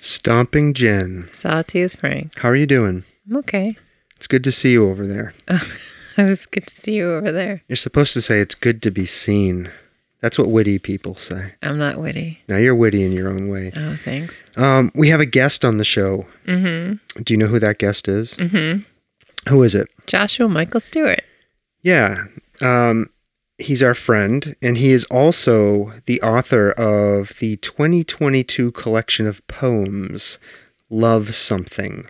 Stomping Jen. Sawtooth Frank. How are you doing? I'm okay. It's good to see you over there. It was good to see you over there. You're supposed to say it's good to be seen. That's what witty people say. I'm not witty. Now you're witty in your own way. Oh, thanks. Um, we have a guest on the show. Mm-hmm. Do you know who that guest is? Mm-hmm. Who is it? Joshua Michael Stewart. Yeah. Um, he's our friend, and he is also the author of the 2022 collection of poems, Love Something.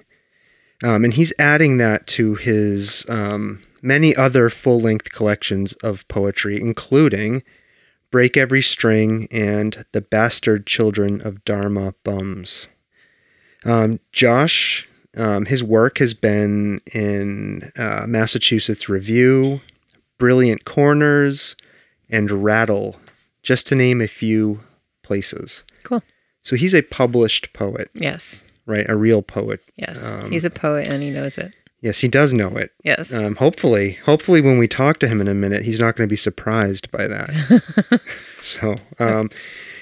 Um, and he's adding that to his um, many other full length collections of poetry, including Break Every String and The Bastard Children of Dharma Bums. Um, Josh, um, his work has been in uh, Massachusetts Review, Brilliant Corners, and Rattle, just to name a few places. Cool. So he's a published poet, Yes. right? A real poet. Yes. Um, He's a poet and he knows it. Yes, he does know it. Yes. Um, hopefully, hopefully, when we talk to him in a minute, he's not going to be surprised by that. so, um,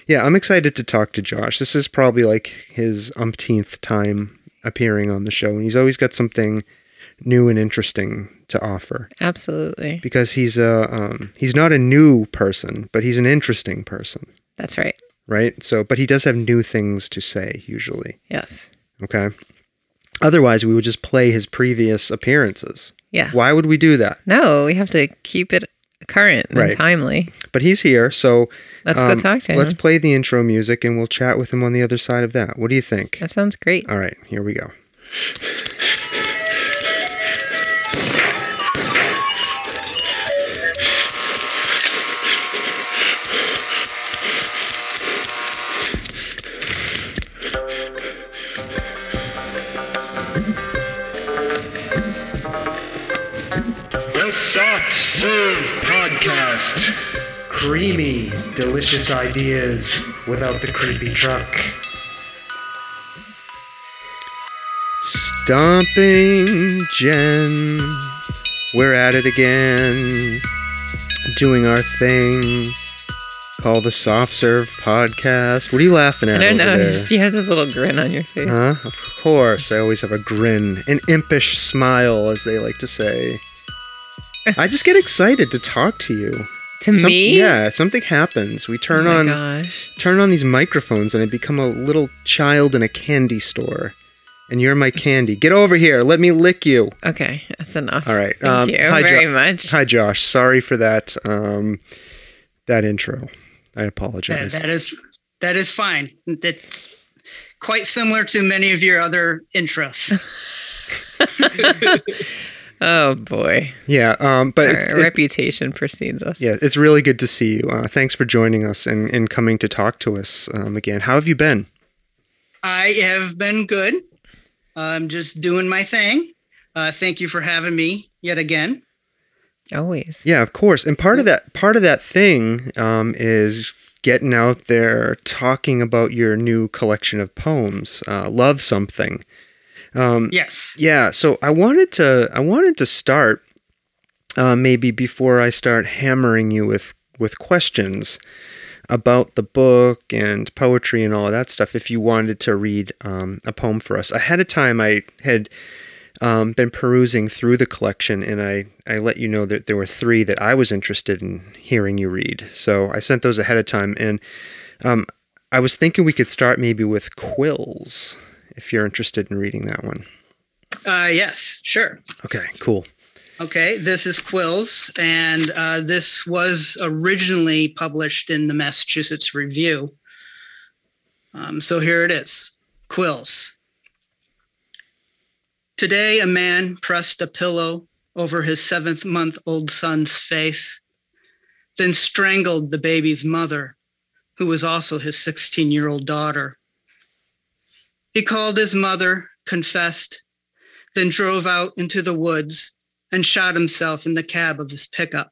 yeah, I'm excited to talk to Josh. This is probably like his umpteenth time appearing on the show, and he's always got something new and interesting to offer Absolutely. because he's a um, he's not a new person, but he's an interesting person, That's right. right? So, but he does have new things to say usually. Yes. Okay. Otherwise, we would just play his previous appearances. Yeah. Why would we do that? No, we have to keep it current and Right. timely. But he's here, so Let's um, go talk to him. Let's play the intro music and we'll chat with him on the other side of that. What do you think? That sounds great. All right, here we go. Soft Serve Podcast. Creamy, delicious ideas without the creepy truck. Stomping Jen. We're at it again. Doing our thing. Call the Soft Serve Podcast. What are you laughing at? I don't over know. there? Just, you have this little grin on your face. Huh? Of course. I always have a grin, an impish smile, as they like to say. I just get excited to talk to you. to Some- me? Yeah, something happens. We Oh turn my on gosh. turn on these microphones and I become a little child in a candy store. And you're my candy. Get over here. Let me lick you. Okay, that's enough. All right. Thank um, you hi, very Jo- much. Hi, Josh. Sorry for that. Um, that intro. I That, apologize. that is that is fine. That's quite similar to many of your other intros. Oh boy. yeah. Um, but Our it's, it- reputation precedes us. yeah, it's really good to see you. Uh, thanks for joining us and, and coming to talk to us um, again. How have you been? I have been good. I'm just doing my thing. Uh, thank you for having me yet again. Always. Yeah, of course. And part of that part of that thing um, is getting out there, talking about your new collection of poems, uh, "Love Something." Um, Yes. yeah, so I wanted to I wanted to start uh, maybe before I start hammering you with with questions about the book and poetry and all of that stuff. If you wanted to read um, a poem for us ahead of time, I had um, been perusing through the collection, and I I let you know that there were three that I was interested in hearing you read. So I sent those ahead of time, and um, I was thinking we could start maybe with quills. If you're interested in reading that one. Uh, yes. Sure. Okay, cool. Okay. This is Quills, and uh, this was originally published in the Massachusetts Review. Um, so here it is Quills. Today, a man pressed a pillow over his seventh month old son's face. then strangled the baby's mother, who was also his 16 year old daughter. He called his mother, confessed, then drove out into the woods and shot himself in the cab of his pickup.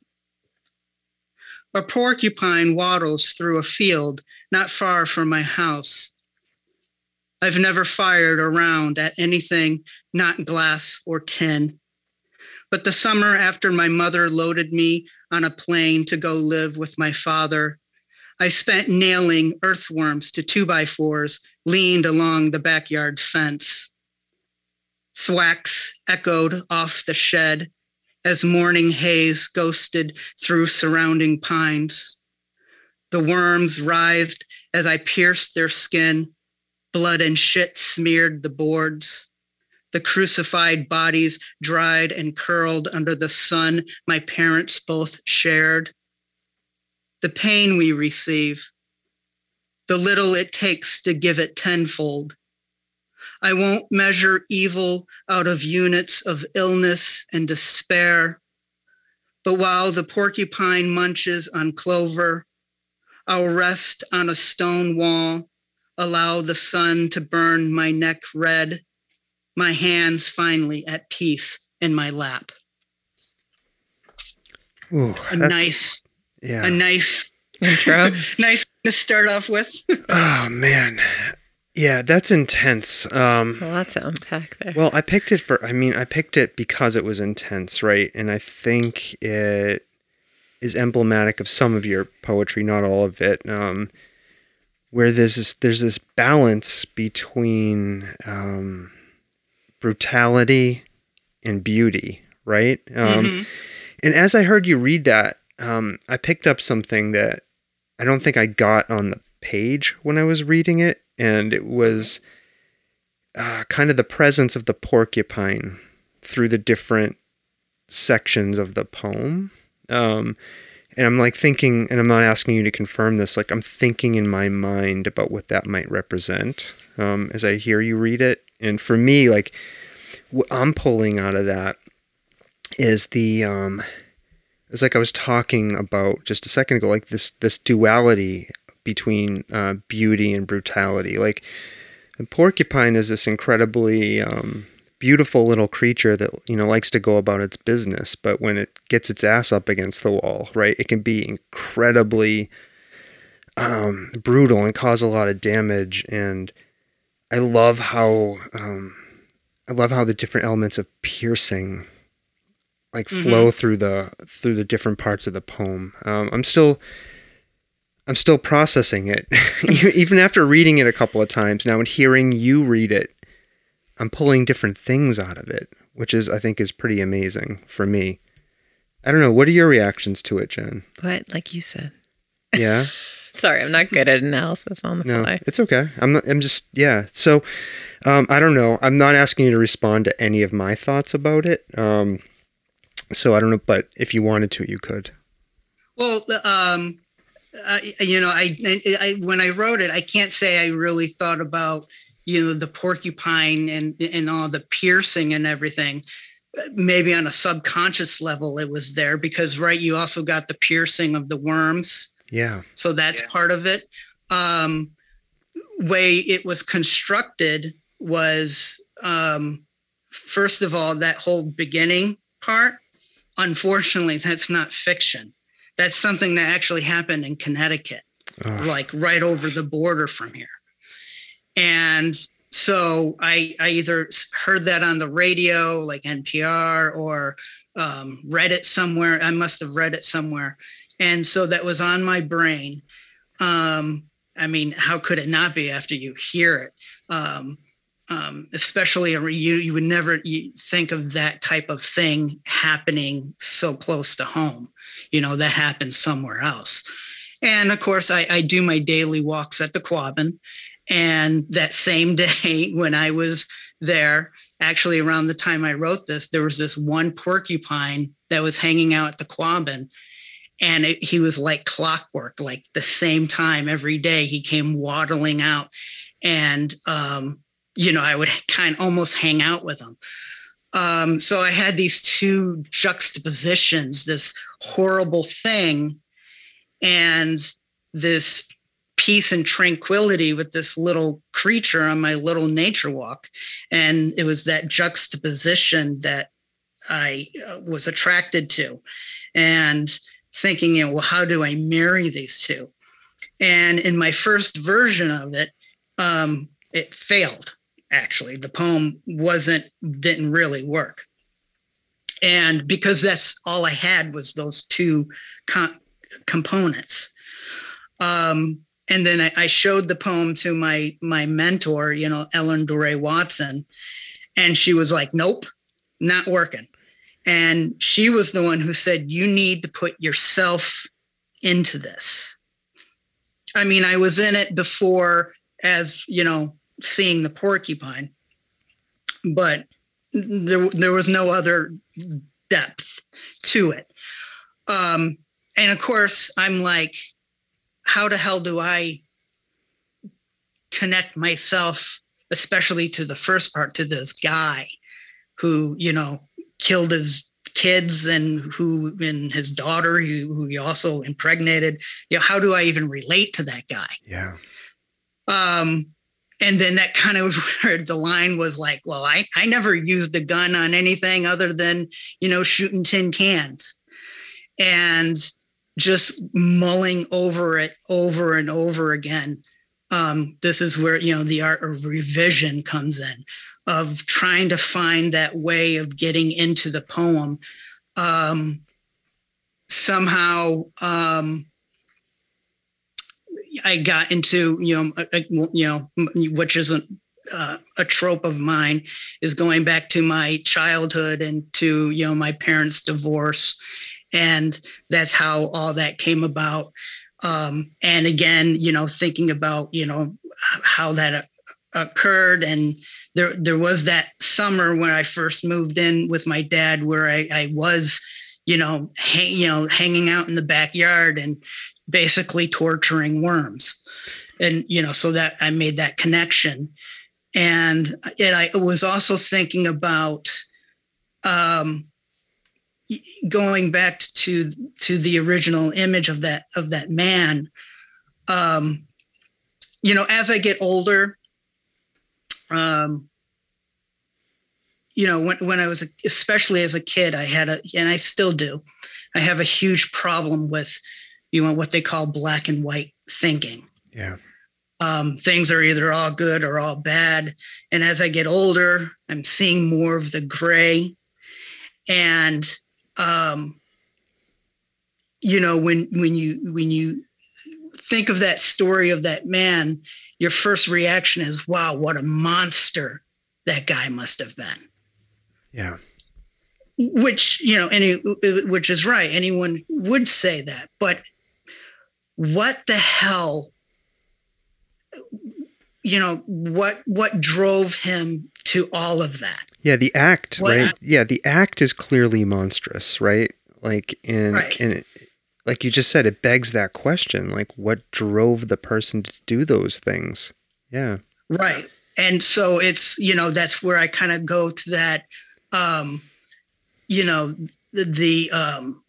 A porcupine waddles through a field not far from my house. I've never fired a round at anything not glass or tin. But the summer after my mother loaded me on a plane to go live with my father, I spent nailing earthworms to two by fours leaned along the backyard fence. Thwacks echoed off the shed as morning haze ghosted through surrounding pines. The worms writhed as I pierced their skin. Blood and shit smeared the boards. The crucified bodies dried and curled under the sun my parents both shared. The pain we receive, the little it takes to give it tenfold. I won't measure evil out of units of illness and despair. But while the porcupine munches on clover, I'll rest on a stone wall, allow the sun to burn my neck red, my hands finally at peace in my lap. Ooh, a nice, yeah, a nice intro, nice to start off with. oh man, yeah, that's intense. Um, a lot to unpack there. Well, I picked it for. I mean, I picked it because it was intense, right? And I think it is emblematic of some of your poetry, not all of it. Um, where there's this, there's this balance between um, brutality and beauty, right? Um, mm-hmm. And as I heard you read that, um, I picked up something that I don't think I got on the page when I was reading it, and it was uh, kind of the presence of the porcupine through the different sections of the poem. Um, and I'm like thinking, and I'm not asking you to confirm this, like I'm thinking in my mind about what that might represent um, as I hear you read it. And for me, like what I'm pulling out of that is the, um, it's like I was talking about just a second ago, like this this duality between uh, beauty and brutality. Like the porcupine is this incredibly um, beautiful little creature that you know likes to go about its business, but when it gets its ass up against the wall, right, it can be incredibly um, brutal and cause a lot of damage. And I love how um, I love how the different elements of piercing like flow mm-hmm. through the through the different parts of the poem. Um, I'm still I'm still processing it, even after reading it a couple of times now and hearing you read it. I'm pulling different things out of it, which is I think is pretty amazing for me. I don't know. What are your reactions to it, Jen? What, like you said? Yeah. Sorry, I'm not good at analysis on the no, fly. It's okay. I'm not, I'm just yeah. So, um, I don't know. I'm not asking you to respond to any of my thoughts about it. Um, so I don't know, but if you wanted to, you could. Well, um, you know, I, I when I wrote it, I can't say I really thought about you know the porcupine and and all the piercing and everything. Maybe on a subconscious level, it was there because right, you also got the piercing of the worms. Yeah. So that's yeah. part of it. Um, way it was constructed was um, first of all that whole beginning part. Unfortunately, that's not fiction that's something that actually happened in Connecticut, like right over the border from here. And so I, I either heard that on the radio, like NPR, or um, read it somewhere. I must have read it somewhere. And so that was on my brain. Um, I mean, how could it not be after you hear it? Um, um, especially you, you would never think of that type of thing happening so close to home you know that happens somewhere else. And of course i, I do my daily walks at the quabbin and that same day when i was there actually around the time i wrote this there was this one porcupine that was hanging out at the quabbin and it, he was like clockwork like the same time every day he came waddling out. And um, you know i would kind of almost hang out with them. um, so I had these two juxtapositions, this horrible thing, and this peace and tranquility with this little creature on my little nature walk. And it was that juxtaposition that I uh, was attracted to. And thinking, you know, well, how do I marry these two? And in my first version of it, um, it failed. Actually, the poem wasn't didn't really work, and because that's all I had was those two components. Um, and then I, I, showed the poem to my my mentor, you know, Ellen Dore Watson, and she was like, "Nope, not working." And she was the one who said, "You need to put yourself into this." I mean, I was in it before as, you know, seeing the porcupine, but there, there was no other depth to it. Um, and of course, I'm like, how the hell do I connect myself, especially to the first part, to this guy who, you know, killed his kids and who and his daughter who, who he also impregnated? You know how do i even relate to that guy? Yeah. Um and then that kind of where the line was like well i i never used a gun on anything other than you know shooting tin cans. And just mulling over it over and over again um, this is where you know the art of revision comes in of trying to find that way of getting into the poem um, somehow um, I got into you know you know which is a, uh, a trope of mine is going back to my childhood and to you know my parents' divorce, and that's how all that came about. Um, and again, you know, thinking about you know how that occurred and there there was that summer when I first moved in with my dad where I, I was, you know, hang, you know, hanging out in the backyard and basically torturing worms. And you know, so that I made that connection. And and I was also thinking about um going back to to the original image of that of that man um you know as i get older um, you know, when, when I was, especially as a kid, I had a, and I still do, I have a huge problem with, you know, what they call black and white thinking. Yeah. Um, things are either all good or all bad. And as I get older, I'm seeing more of the gray. And, um, you know, when, when you, when you think of that story of that man, your first reaction is, wow, what a monster that guy must have been. Yeah. Which, you know, any which is right. Anyone would say that. But what the hell you know what what drove him to all of that yeah the act what, right yeah the act is clearly monstrous right like in right. and like you just said, it begs that question like, what drove the person to do those things? Yeah. Right. And so it's, you know, that's where I kind of go to that, um, you know, the, the um,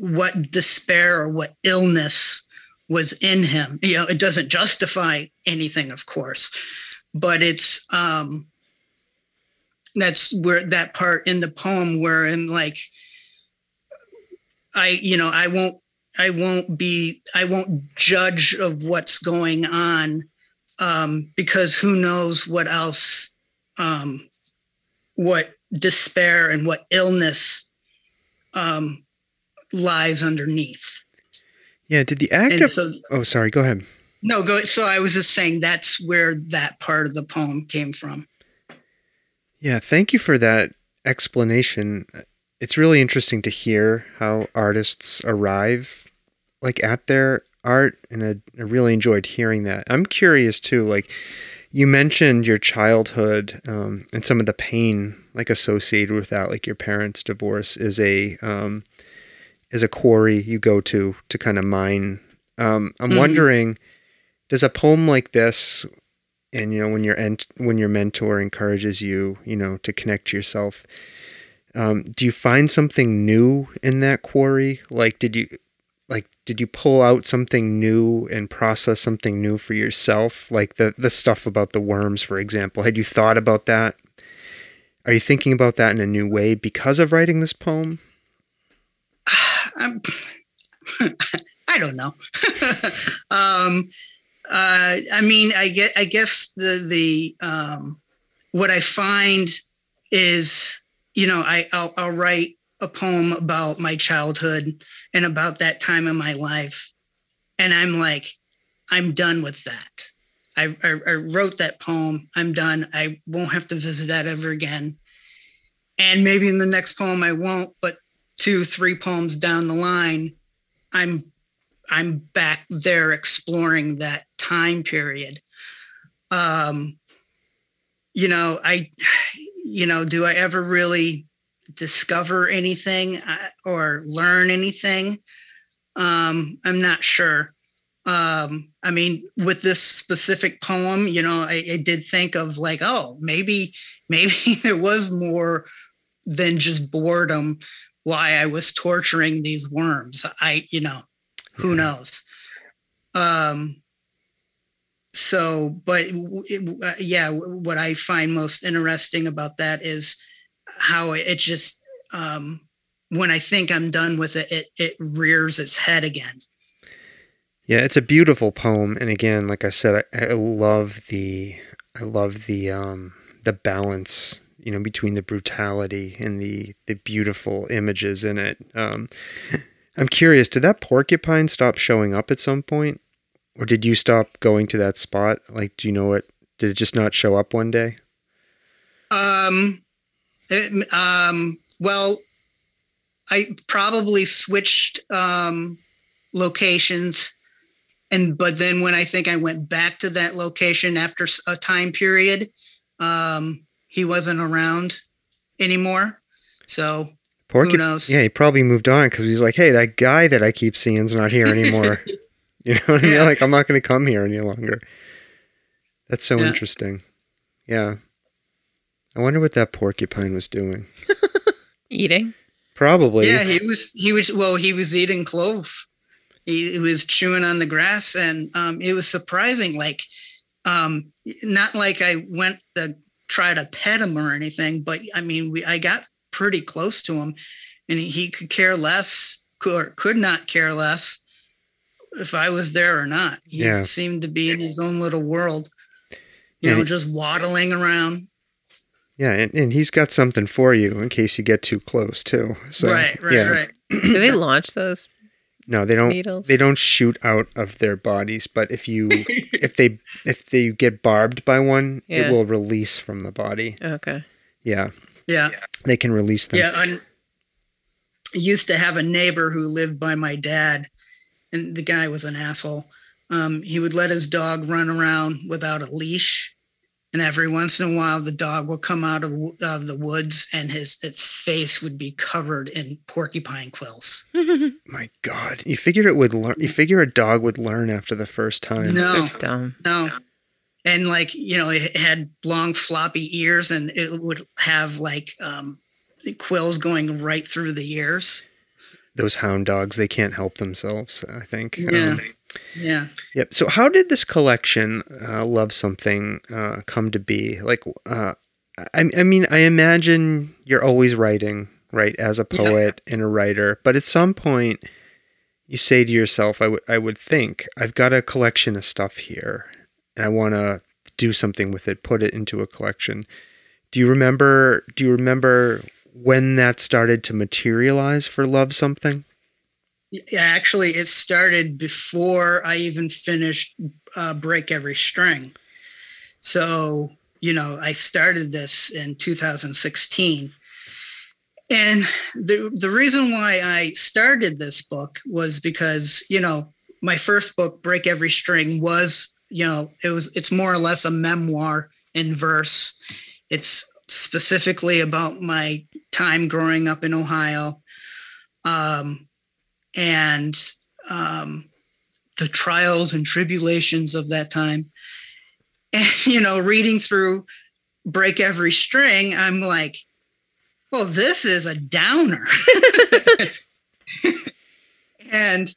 what despair or what illness was in him. You know, it doesn't justify anything, of course, but it's, um, that's where that part in the poem where in like, I, you know, I won't I won't be I won't judge of what's going on um, because who knows what else um, what despair and what illness um, lies underneath. Yeah, did the actor? So, oh, sorry. Go ahead. No, go. So I was just saying that's where that part of the poem came from. Yeah, thank you for that explanation it's really interesting to hear how artists arrive like at their art and I, I, really enjoyed hearing that i'm curious too like you mentioned your childhood um, and some of the pain like associated with that like your parents divorce is a um, is a quarry you go to to kind of mine. Um, i'm mm-hmm. wondering does a poem like this and you know when your ent- when your mentor encourages you you know to connect to yourself um, do you find something new in that quarry? Like, did you like did you pull out something new and process something new for yourself? Like the the stuff about the worms for example. Had you thought about that? Are you thinking about that in a new way because of writing this poem I'm, I don't know. um, uh, I mean, I get. I guess the the um, what I find is, you know, I I'll, I'll write a poem about my childhood and about that time in my life, and I'm like, I'm done with that. I, I, I wrote that poem. I'm done. I won't have to visit that ever again. And maybe in the next poem I won't, but two, three poems down the line, I'm I'm back there exploring that time period. Um, you know, I, you know, do I ever really discover anything uh, or learn anything? Um, I'm not sure. Um, I mean, with this specific poem, you know, I, I did think of like, oh, maybe, maybe there was more than just boredom why I was torturing these worms. I, you know, who Yeah. knows? Um, so, but it, uh, yeah, what I find most interesting about that is how it just, um, when I think I'm done with it, it, it rears its head again. Yeah, it's a beautiful poem, and again, like I said, I, I love the I love the um, the balance, you know, between the brutality and the the beautiful images in it. Um, I'm curious, did that porcupine stop showing up at some point, or did you stop going to that spot? Like, do you know what? Did it just not show up one day? Um, it- um, well, I probably switched um, locations, and but then when I think I went back to that location after a time period, um, he wasn't around anymore. So Porcu- who knows? Yeah, he probably moved on because he's like, hey, that guy that I keep seeing's not here anymore. you know what I mean? Yeah. Like, I'm not going to come here any longer. That's so Yeah. interesting. Yeah. I wonder what that porcupine was doing. Eating. Probably. Yeah, he was. He was. Well, he was eating clove. He, he was chewing on the grass, and um, it was surprising. Like, um, not like I went to try to pet him or anything, but I mean, we I got pretty close to him, and he, he could care less, could could not care less if I was there or not. He Yeah. seemed to be in his own little world. You Yeah, know, he- just waddling around. Yeah, and, and he's got something for you in case you get too close too. So right, right, yeah. right. Do they launch those No, they don't needles? they don't shoot out of their bodies, but if you if they if they get barbed by one, Yeah. it will release from the body. Okay. Yeah. Yeah. They can release them. Yeah, I used to have a neighbor who lived by my dad, and the guy was an asshole. Um, he would let his dog run around without a leash, and every once in a while, the dog would come out of, of the woods, and his its face would be covered in porcupine quills. My God, you figure it would learn. You figure a dog would learn after the first time. No. Dumb. No. And like, you know, it had long floppy ears and it would have like um, quills going right through the ears. Those hound dogs, they can't help themselves. I think. Yeah. Um, Yeah. yep. So, how did this collection, uh, "Love Something," uh, come to be? Like, uh, I, I mean, I imagine you're always writing, right, as a Yeah. poet and a writer. But at some point, you say to yourself, "I would, I would think I've got a collection of stuff here, and I want to do something with it, put it into a collection." Do you remember? Do you remember when that started to materialize for "Love Something"? Yeah, actually, it started before I even finished uh, Break Every String. So, you know, I started this in 2016. And the, the reason why I started this book was because, you know, my first book, Break Every String, was, you know, it was, it's more or less a memoir in verse. It's specifically about my time growing up in Ohio. Um, and um, the trials and tribulations of that time. And, you know, reading through Break Every String, I'm like, well, this is a downer. and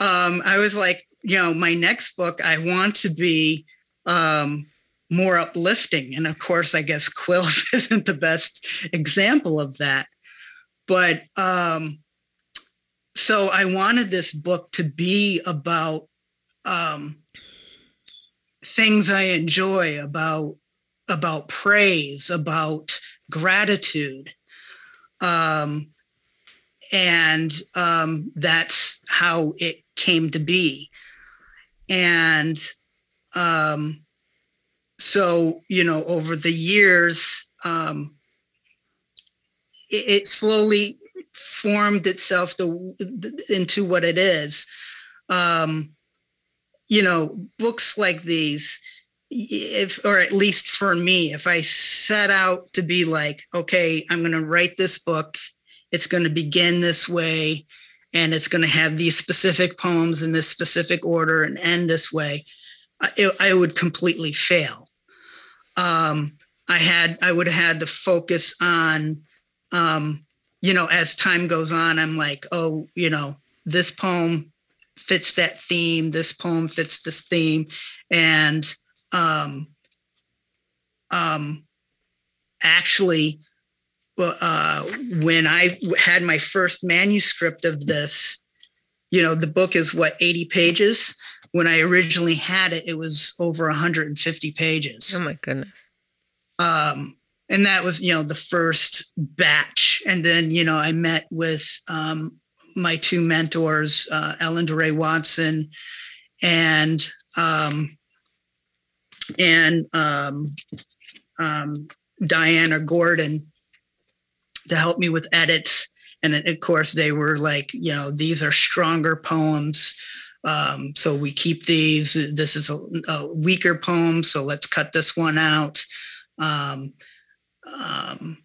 um, I was like, you know, my next book, I want to be um, more uplifting. And of course, I guess Quills isn't the best example of that. But um, so I wanted this book to be about um, things I enjoy, about about praise, about gratitude. Um, and um, that's how it came to be. And um, so, you know, over the years, um, it, it slowly formed itself to, into what it is. Um, you know, books like these, if or at least for me, if I set out to be like, okay, I'm going to write this book, it's going to begin this way, and it's going to have these specific poems in this specific order and end this way, I, I would completely fail. Um, I had I would have had to focus on, um, you know, as time goes on, I'm like, oh, you know, this poem fits that theme. This poem fits this theme, and um, um, actually, uh, when I had my first manuscript of this, you know, the book is what 80 pages. When I originally had it, it was over 150 pages. Oh my goodness. Um, and that was, you know, the first batch. And then, you know, I met with um, my two mentors, uh, Ellen Doré Watson and um, and um, um, Diana Gordon to help me with edits. And of course, they were like, you know, these are stronger poems. Um, so we keep these. This is a, a, weaker poem, so let's cut this one out. Um, um,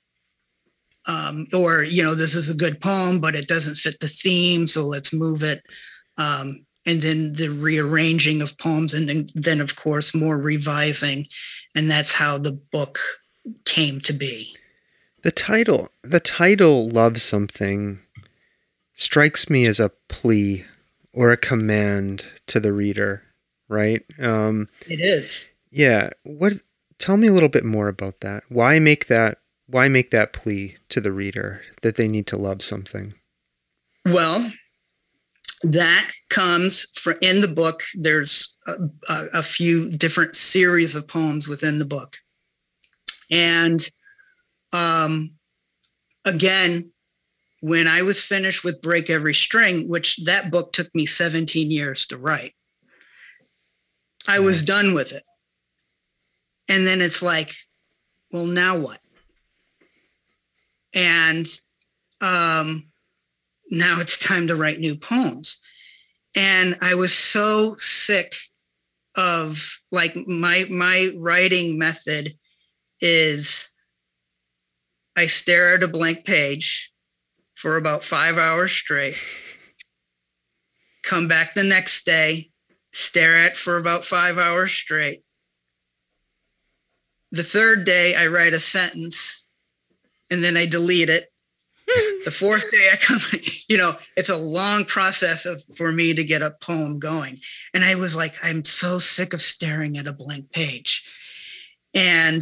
um, or you know, this is a good poem, but it doesn't fit the theme, so let's move it. Um, and then the rearranging of poems, and then, then of course more revising, and that's how the book came to be. The title, the title "Love Something," strikes me as a plea or a command to the reader, right? Um, it is. Yeah. What? Tell me a little bit more about that. Why make that? Why make that plea to the reader that they need to love something? Well, that comes from in the book. There's a, a, few different series of poems within the book, and um, again, when I was finished with Break Every String, which that book took me 17 years to write, I was done with it. And then it's like, well, now what? And um, now it's time to write new poems. And I was so sick of like my my writing method is I stare at a blank page for about five hours straight, come back the next day, stare at for about five hours straight. The third day, I write a sentence and then I delete it. the fourth day, I come, you know, it's a long process of for me to get a poem going. And I was like, I'm so sick of staring at a blank page. And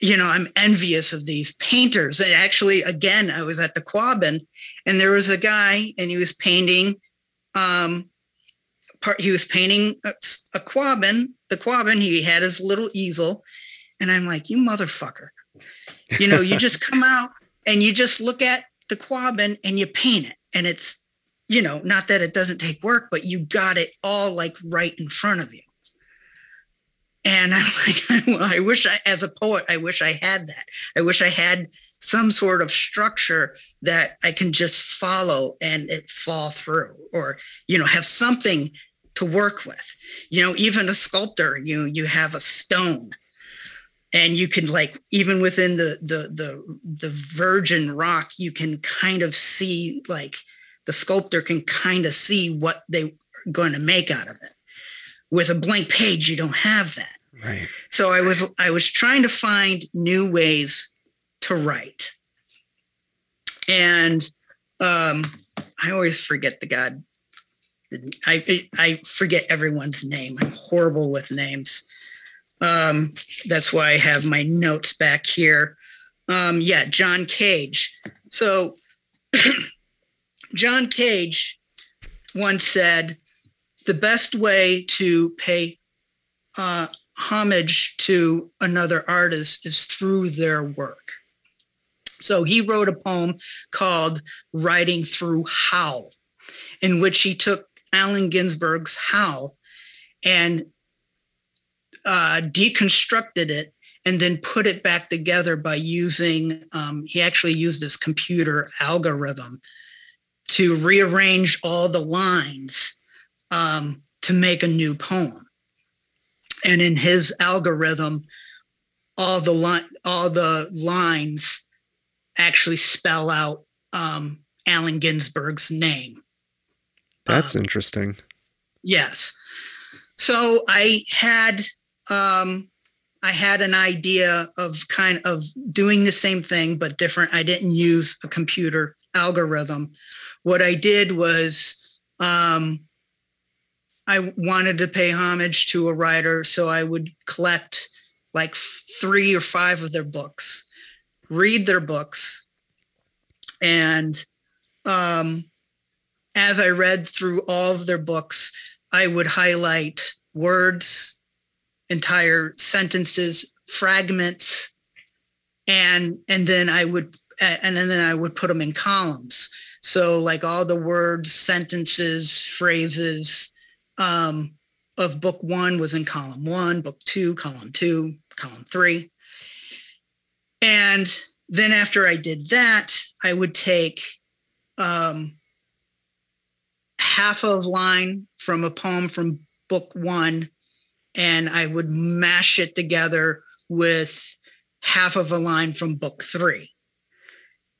you know, I'm envious of these painters. And actually, again, I was at the Quabbin and there was a guy and he was painting, um, part, he was painting a, a Quabbin, the Quabbin, he had his little easel. And I'm like, you motherfucker. You know, you just come out and you just look at the Quabbin and you paint it. And it's, you know, not that it doesn't take work, but you got it all like right in front of you. And I'm like, well, I wish I, as a poet, I wish I had that. I wish I had some sort of structure that I can just follow and it fall through, or you know, have something to work with. You know, even a sculptor, you you have a stone, and you can like even within the the the the virgin rock, you can kind of see like the sculptor can kind of see what they're going to make out of it. With a blank page, you don't have that. Right. So I was I was trying to find new ways to write. And um I always forget the god I I forget everyone's name. I'm horrible with names. Um, that's why I have my notes back here. Um, yeah, John Cage. So John Cage once said, "The best way to pay uh, homage to another artist is through their work." So he wrote a poem called "Writing Through Howl," in which he took Allen Ginsberg's Howl and uh, deconstructed it and then put it back together by using, um, he actually used this computer algorithm to rearrange all the lines um, to make a new poem. And in his algorithm, all the li- all the lines actually spell out um, Allen Ginsberg's name. That's Um, interesting. Yes. So I had um I had an idea of kind of doing the same thing but different. I didn't use a computer algorithm. What I did was um I wanted to pay homage to a writer, so I would collect like three or five of their books, read their books, and um, as I read through all of their books, I would highlight words, entire sentences, fragments, and and then I would and then I would put them in columns. So like all the words, sentences, phrases um, of book one was in column one, book two, column two, column three. And then after I did that, I would take um, half of line from a poem from book one and I would mash it together with half of a line from book three.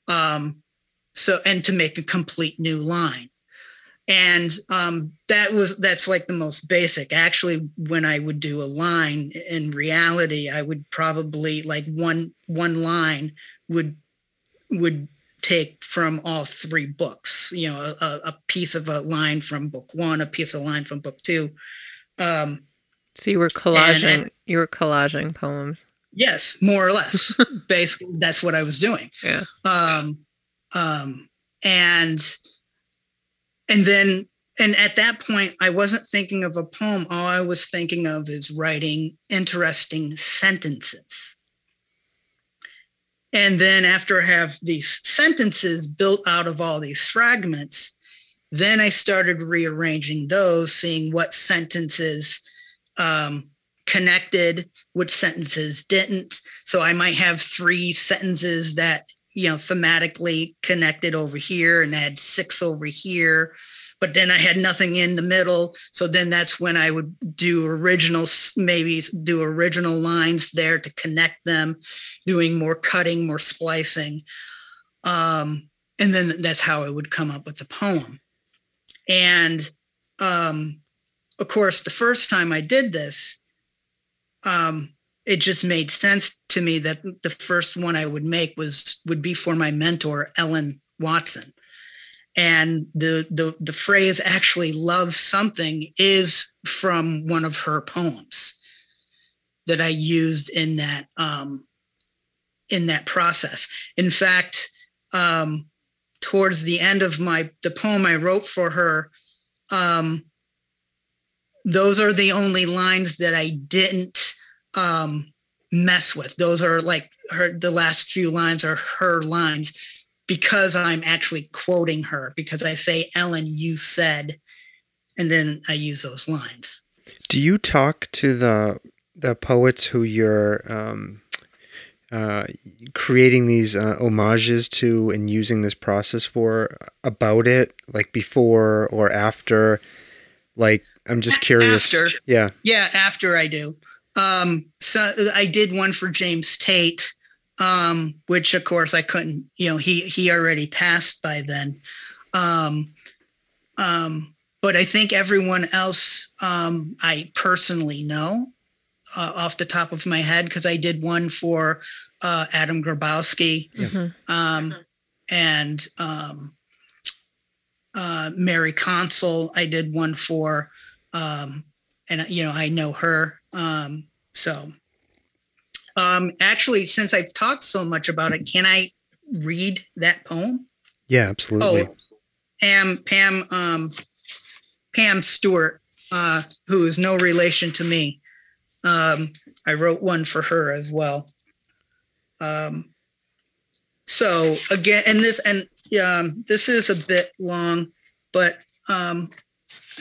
Um, so, and to make a complete new line. And um, that was, that's like the most basic. Actually, when I would do a line in reality, I would probably like one, one line would, would take from all three books, you know, a, a piece of a line from book one, a piece of line from book two. Um, So you were collaging. and- you were collaging poems. yes, more or less. Basically, that's what I was doing. Yeah. Um, um, and and then and at that point, I wasn't thinking of a poem. All I was thinking of is writing interesting sentences. And then after I have these sentences built out of all these fragments, then I started rearranging those, seeing what sentences um, connected, which sentences didn't. So I might have three sentences that, you know, thematically connected over here and I had six over here. But then I had nothing in the middle. So then that's when I would do original, maybe do original lines there to connect them, doing more cutting, more splicing. Um, and then that's how I would come up with the poem. And um, of course, the first time I did this, um, it just made sense to me that the first one I would make was would be for my mentor Ellen Watson, and the the the phrase "actually love something" is from one of her poems that I used in that um, in that process. In fact, um, towards the end of my the poem I wrote for her. Um, those are the only lines that I didn't um, mess with. Those are like her. The last few lines are her lines because I'm actually quoting her. Because I say, "Ellen, you said," and then I use those lines. Do you talk to the the poets who you're um, uh, creating these uh, homages to and using this process for about it, like before or after? Like, I'm just curious. after. Yeah. Yeah, after I do. Um, so I did one for James Tate, um, which of course I couldn't. You know, he he already passed by then. Um, um, but I think everyone else um, I personally know uh, off the top of my head because I did one for uh, Adam Grabowski Yeah. Mhm. um, and um, uh, Mary Consul, I did one for, um, and you know I know her. Um, so, um, actually, since I've talked so much about it, can I read that poem? Yeah, absolutely. Oh, Pam Pam um, Pam Stewart, uh, who is no relation to me. Um, I wrote one for her as well. Um, so again, and this and um, this is a bit long, but um,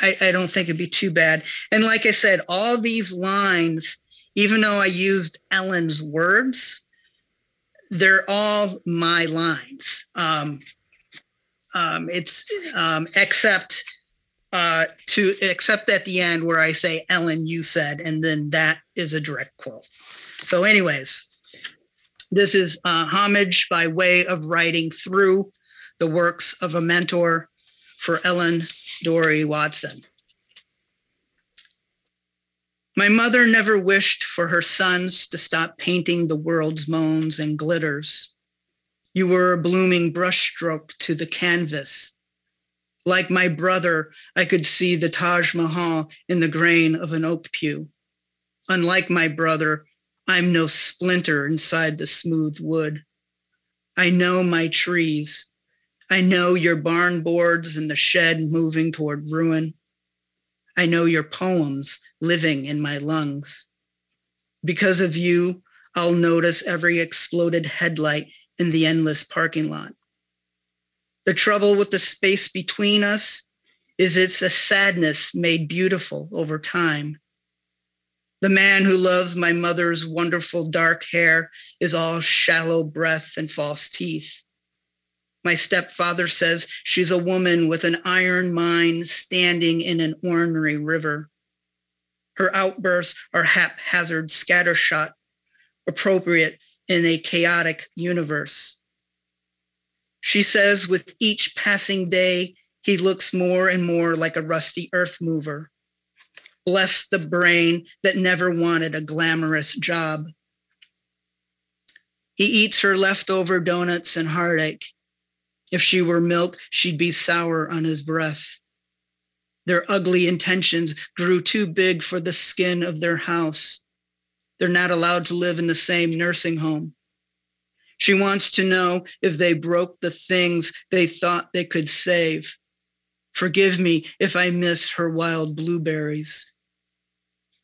I, I don't think it'd be too bad. And like I said, all these lines, even though I used Ellen's words, they're all my lines. Um, um, it's um, except uh, to except at the end where I say Ellen, you said, and then that is a direct quote. So, anyways, this is uh, homage by way of writing through the works of a mentor for Ellen Doré Watson. My mother never wished for her sons to stop painting the world's moans and glitters. You were a blooming brushstroke to the canvas. Like my brother, I could see the Taj Mahal in the grain of an oak pew. Unlike my brother, I'm no splinter inside the smooth wood. I know my trees. I know your barn boards and the shed moving toward ruin. I know your poems living in my lungs. Because of you, I'll notice every exploded headlight in the endless parking lot. The trouble with the space between us is it's a sadness made beautiful over time. The man who loves my mother's wonderful dark hair is all shallow breath and false teeth. My stepfather says she's a woman with an iron mind standing in an ornery river. Her outbursts are haphazard scattershot, appropriate in a chaotic universe. She says with each passing day, he looks more and more like a rusty earth mover. Bless the brain that never wanted a glamorous job. He eats her leftover donuts and heartache. If she were milk, she'd be sour on his breath. Their ugly intentions grew too big for the skin of their house. They're not allowed to live in the same nursing home. She wants to know if they broke the things they thought they could save. Forgive me if I miss her wild blueberries.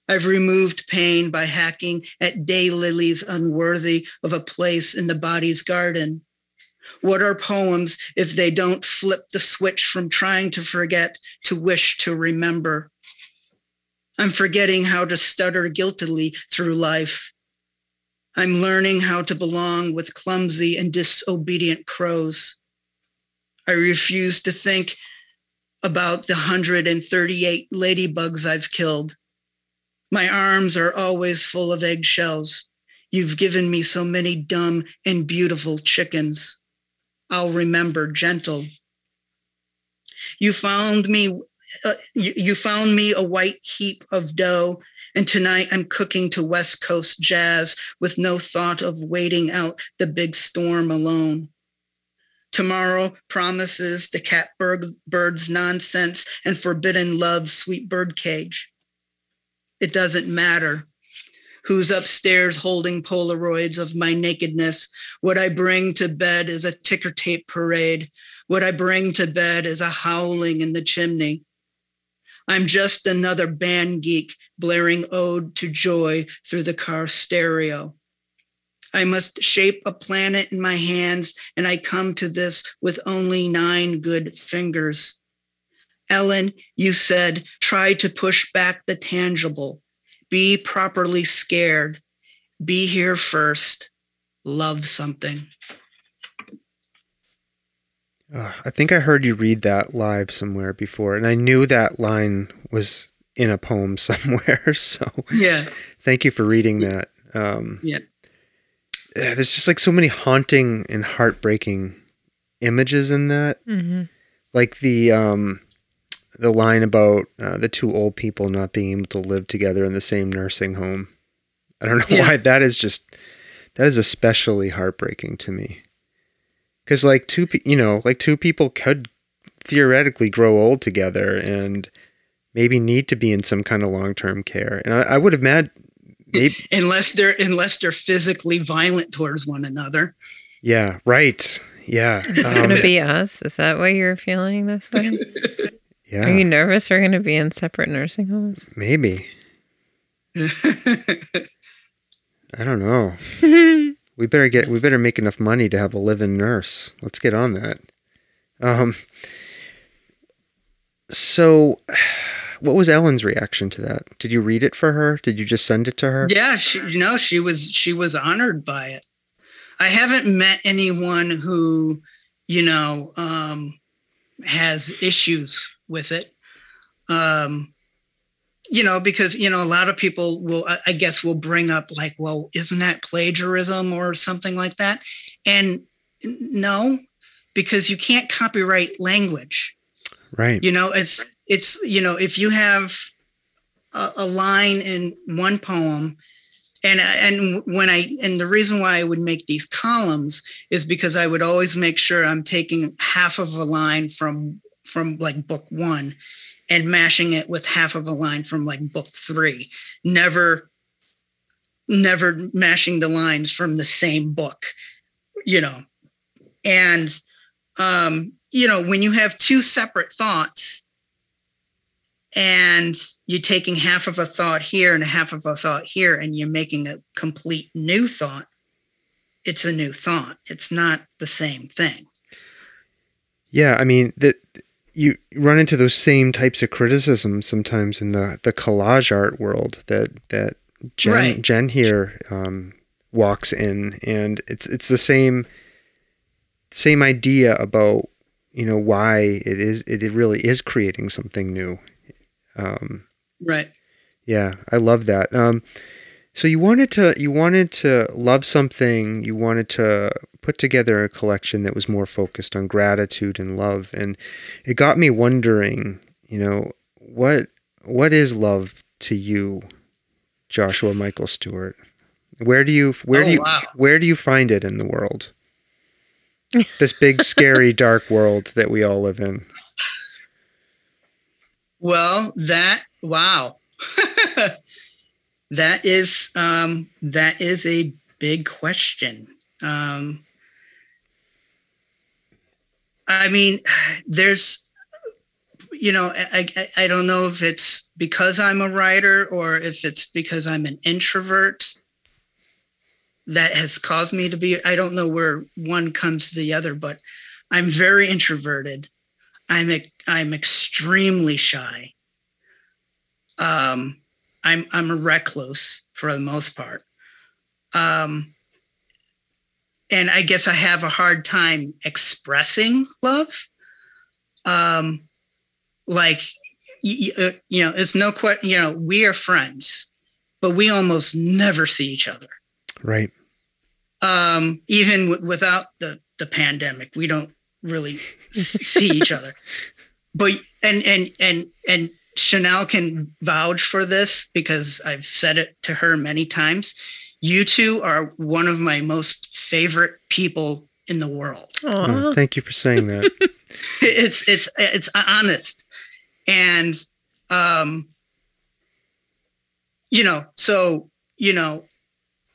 I've removed pain by hacking at daylilies unworthy of a place in the body's garden. What are poems if they don't flip the switch from trying to forget to wish to remember? I'm forgetting how to stutter guiltily through life. I'm learning how to belong with clumsy and disobedient crows. I refuse to think about the 138 ladybugs I've killed. My arms are always full of eggshells. You've given me so many dumb and beautiful chickens. I'll remember gentle. You found me uh, you, you found me a white heap of dough and tonight I'm cooking to West Coast jazz with no thought of waiting out the big storm alone. Tomorrow promises the catbird bird's nonsense and forbidden love's sweet birdcage. It doesn't matter who's upstairs holding Polaroids of my nakedness. What I bring to bed is a ticker tape parade. What I bring to bed is a howling in the chimney. I'm just another band geek blaring ode to joy through the car stereo. I must shape a planet in my hands, and I come to this with only nine good fingers. Ellen, you said, try to push back the tangible. Be properly scared. Be here first. Love something. Uh, I think I heard you read that live somewhere before, and I knew that line was in a poem somewhere. So yeah, thank you for reading that. Um, yeah, there's just like so many haunting and heartbreaking images in that, Mm-hmm. like the um, the line about uh, the two old people not being able to live together in the same nursing home. I don't know Yeah. why that is just that is especially heartbreaking to me. Cuz like two pe- you know, like two people could theoretically grow old together and maybe need to be in some kind of long term care. And I, I would have mad maybe unless they're unless they're physically violent towards one another. Yeah, right. Yeah. Is Um, gonna be us? Is that why you're feeling this way? yeah. Are you nervous we're gonna be in separate nursing homes? maybe. I don't know. We better get we better make enough money to have a live-in nurse. Let's get on that. Um so what was Ellen's reaction to that? Did you read it for her? Did you just send it to her? yeah, she, you know, she was she was honored by it. I haven't met anyone who, you know, um, has issues with it. Um, you know, because you know, a lot of people will, I- guess, will bring up like, well, isn't that plagiarism or something like that? And no, because you can't copyright language. Right. you know it's it's you know if you have a, a line in one poem and and when i and the reason why i would make these columns is because i would always make sure i'm taking half of a line from from like book one and mashing it with half of a line from like book three. Never never mashing the lines from the same book you know? And um you know when you have two separate thoughts and you're taking half of a thought here and a half of a thought here and you're making a complete new thought it's a new thought. It's not the same thing. Yeah, I mean that you run into those same types of criticisms sometimes in the the collage art world that that Jen Right. Jen here um, walks in, and it's it's the same same idea about you know why it is it, it really is creating something new. Um, right yeah, I love that. Um, so you wanted to you wanted to love something. You wanted to put together a collection that was more focused on gratitude and love, and it got me wondering. You know what what is love to you, Joshua Michael Stewart? Where do you where Oh, do you wow. where do you find it in the world? this big, scary, dark world that we all live in. well that wow that is um that is a big question um i mean there's you know I, I i don't know if it's because i'm a writer or if it's because i'm an introvert that has caused me to be i don't know where one comes to the other but i'm very introverted. I'm i'm extremely shy. Um i'm i'm a recluse for the most part. Um and i guess i have a hard time expressing love um like y- y- uh, you know it's no question you know we are friends but we almost never see each other Right. um, even w- without the the pandemic, we don't really see each other. But and and and and Chanel can vouch for this because I've said it to her many times. You two are one of my most favorite people in the world. Oh, thank you for saying that. It's it's it's honest, and um, you know, so you know,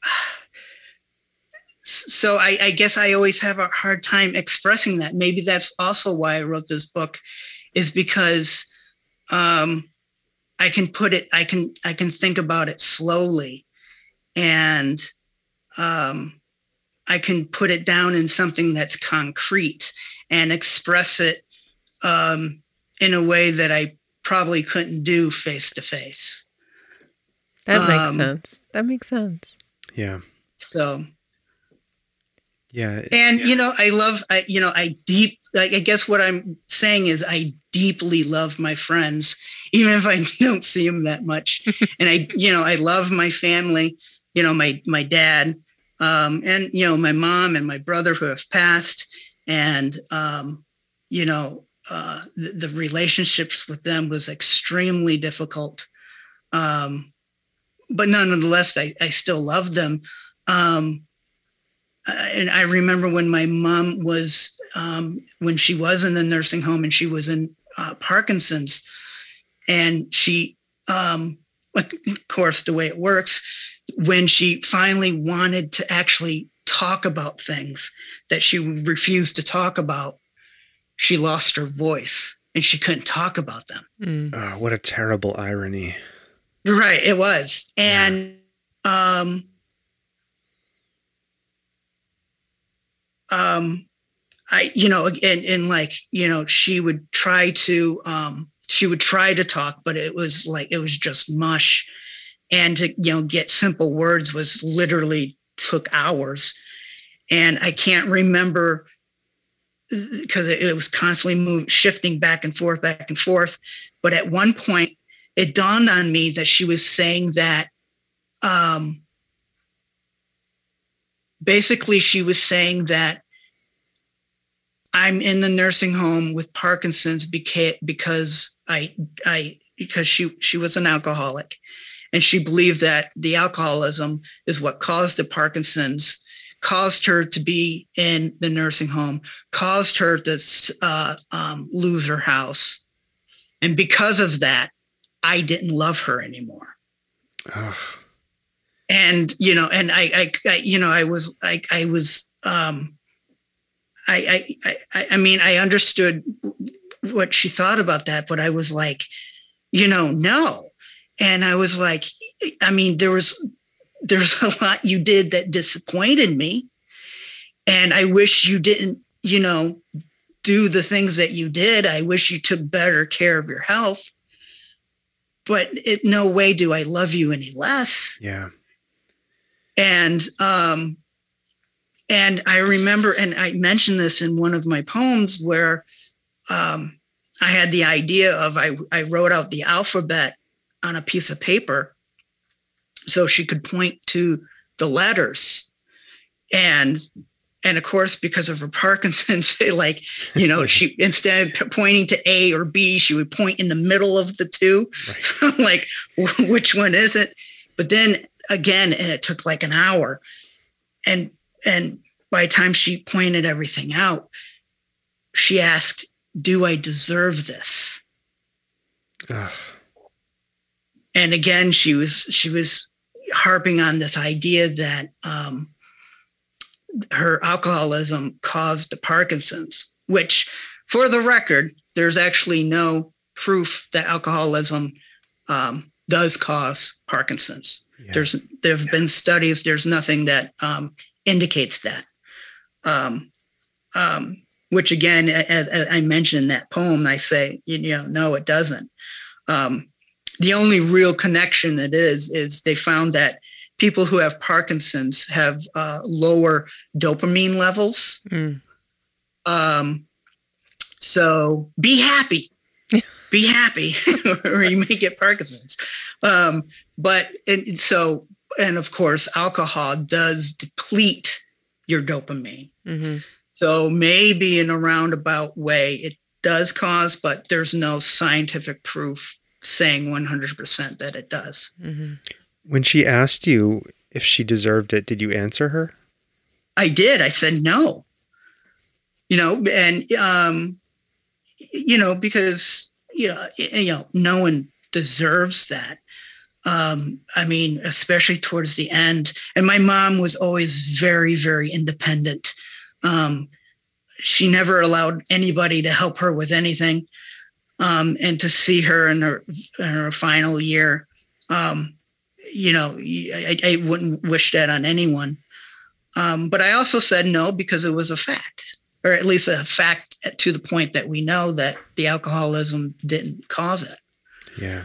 so I, I guess I always have a hard time expressing that. Maybe that's also why I wrote this book, is because um, I can put it, I can I can think about it slowly, and um, I can put it down in something that's concrete and express it um, in a way that I probably couldn't do face to face. That makes Um, sense. That makes sense. Yeah. So. Yeah. and you know i love i you know i deep like i guess what i'm saying is i deeply love my friends even if i don't see them that much and i you know i love my family you know my my dad um and you know my mom and my brother who have passed and um you know uh the, the relationships with them was extremely difficult um but nonetheless i i still love them. Um and I remember when my mom was um, when she was in the nursing home and she was in uh, Parkinson's, and she, um, of course, the way it works, when she finally wanted to actually talk about things that she refused to talk about, she lost her voice and she couldn't talk about them. Mm. Oh, what a terrible irony. Right, it was. And um um I you know and and like you know she would try to um she would try to talk but it was like it was just mush and to you know get simple words was literally took hours. And I can't remember because it, was constantly moving shifting back and forth back and forth. But at one point it dawned on me that she was saying that um, basically she was saying that I'm in the nursing home with Parkinson's because I I because she she was an alcoholic and she believed that the alcoholism is what caused the Parkinson's caused her to be in the nursing home caused her to uh, um, lose her house and because of that I didn't love her anymore. Ugh. And you know, and I, I, I you know, I was, I, I was, um, I, I, I, I mean, I understood what she thought about that, but I was like, you know, no. And I was like, I mean, there was, there's a lot you did that disappointed me, and I wish you didn't, you know, do the things that you did. I wish you took better care of your health but it, no way do I love you any less. Yeah. And um, and I remember, and I mentioned this in one of my poems where um, I had the idea of I I wrote out the alphabet on a piece of paper so she could point to the letters. And and of course because of her parkinson's like you know she instead of pointing to a or b she would point in the middle of the two. Right. so I'm like which one is it? But then again and it took like an hour. And and by the time she pointed everything out she asked do i deserve this? Ugh. And again she was she was harping on this idea that um, her alcoholism caused the parkinson's which for the record there's actually no proof that alcoholism um, does cause parkinson's. Yeah. there's there have been studies there's nothing that um, indicates that. Um, um, which again as, as i mentioned in that poem i say you know no it doesn't. Um, the only real connection it is is they found that people who have parkinson's have uh, lower dopamine levels. Mm. um, so be happy. Be happy or you may get parkinson's. Um, but and so and of course alcohol does deplete your dopamine. Hmm so maybe in a roundabout way it does cause but there's no scientific proof saying 100% that it does hmm When she asked you if she deserved it, did you answer her? I did. I said no. You know, and um, you know, because you know, you know, no one deserves that. Um, I mean, especially towards the end. And my mom was always very, very independent. Um, she never allowed anybody to help her with anything. Um, and to see her in her in her final year, um, you know, I, I wouldn't wish that on anyone. Um, but I also said no because it was a fact, or at least a fact to the point that we know that the alcoholism didn't cause it. Yeah.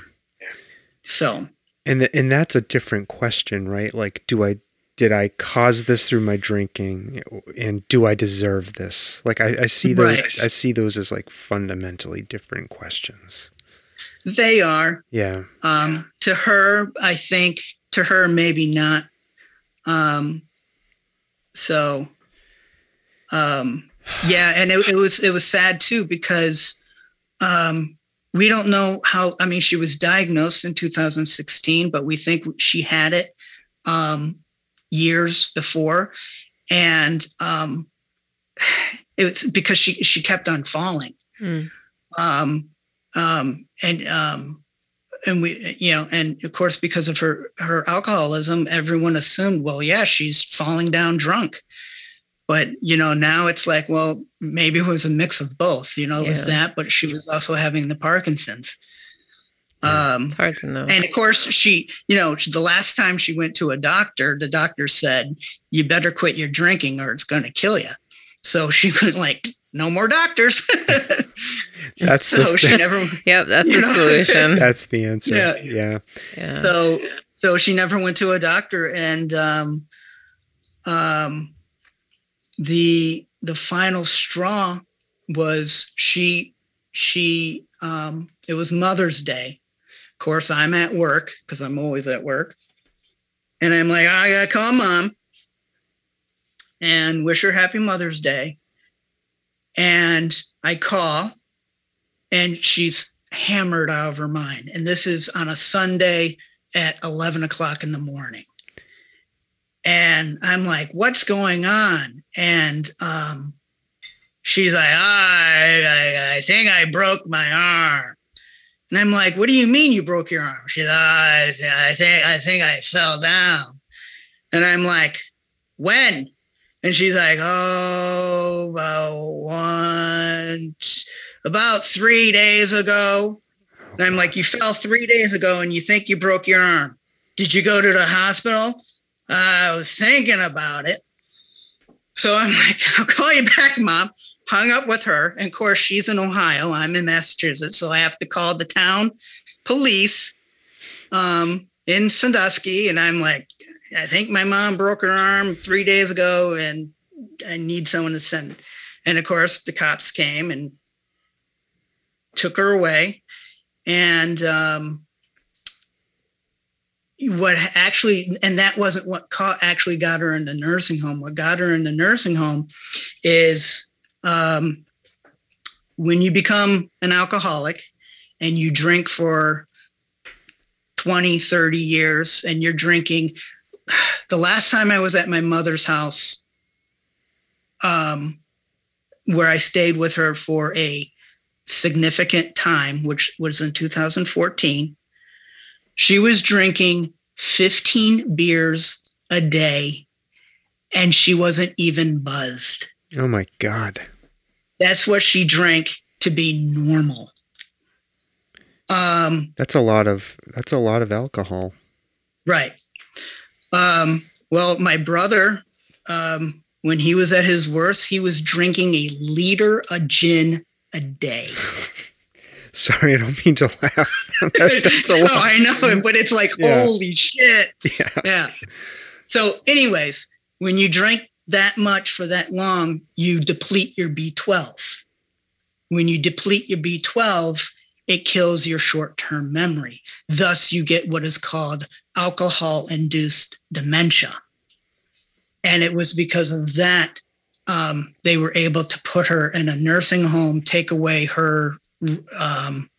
So, And th- and that's a different question, right? Like, do I did I cause this through my drinking, and do I deserve this? Like, I, I see those. Right. I see those as like fundamentally different questions. they are. Yeah. Um, to her, I think, to her, maybe not. Um, so, um, yeah, and it, it was it was sad too because um, we don't know how. I mean, she was diagnosed in 2016, but we think she had it um, years before, and um, it was because she she kept on falling. Mm. Um, um, and um, and we you know and of course because of her her alcoholism everyone assumed well yeah she's falling down drunk but you know now it's like well maybe it was a mix of both you know it was that but she was also having the parkinson's um It's hard to know. and of course she you know the last time she went to a doctor the doctor said you better quit your drinking or it's going to kill you so she was like no more doctors That's so the, she never yep, that's the know? solution. that's the answer. Yeah. yeah. yeah. so so she never went to a doctor and um um the the final straw was she she um it was mother's day of course i'm at work because i'm always at work and i'm like i gotta call mom and wish her happy mother's day and i call and she's hammered out of her mind and this is on a sunday at 11 o'clock in the morning. And I'm like, what's going on? And um, she's like, I, I, I think I broke my arm. And I'm like, what do you mean you broke your arm? She's like, I, I think I think I fell down. And I'm like, when? And she's like, oh, about one, about three days ago. And I'm like, you fell three days ago and you think you broke your arm. Did you go to the hospital? I was thinking about it. So I'm like, I'll call you back, mom. Hung up with her. And of course, she's in Ohio. I'm in Massachusetts. So I have to call the town police um, in Sandusky. And I'm like, I think my mom broke her arm three days ago and I need someone to send. And of course, the cops came and took her away and um, what actually and that wasn't what ca- actually got her in the nursing home what got her in the nursing home is um, when you become an alcoholic and you drink for 20 30 years and you're drinking the last time i was at my mother's house um, where i stayed with her for a significant time, which was in 2014. She was drinking 15 beers a day and she wasn't even buzzed. Oh my God. That's what she drank to be normal. Um, That's a lot of that's a lot of alcohol. Right. Um, well, my brother, um, when he was at his worst, he was drinking a liter of gin a day. Sorry, I don't mean to laugh. That- that's a no, lot. I know, but it's like, Yeah. holy shit. Yeah. Yeah. So, anyways, when you drink that much for that long, you deplete your B12. When you deplete your B12, it kills your short term memory. Thus, you get what is called alcohol induced dementia. And it was because of that um, they were able to put her in a nursing home, take away her um,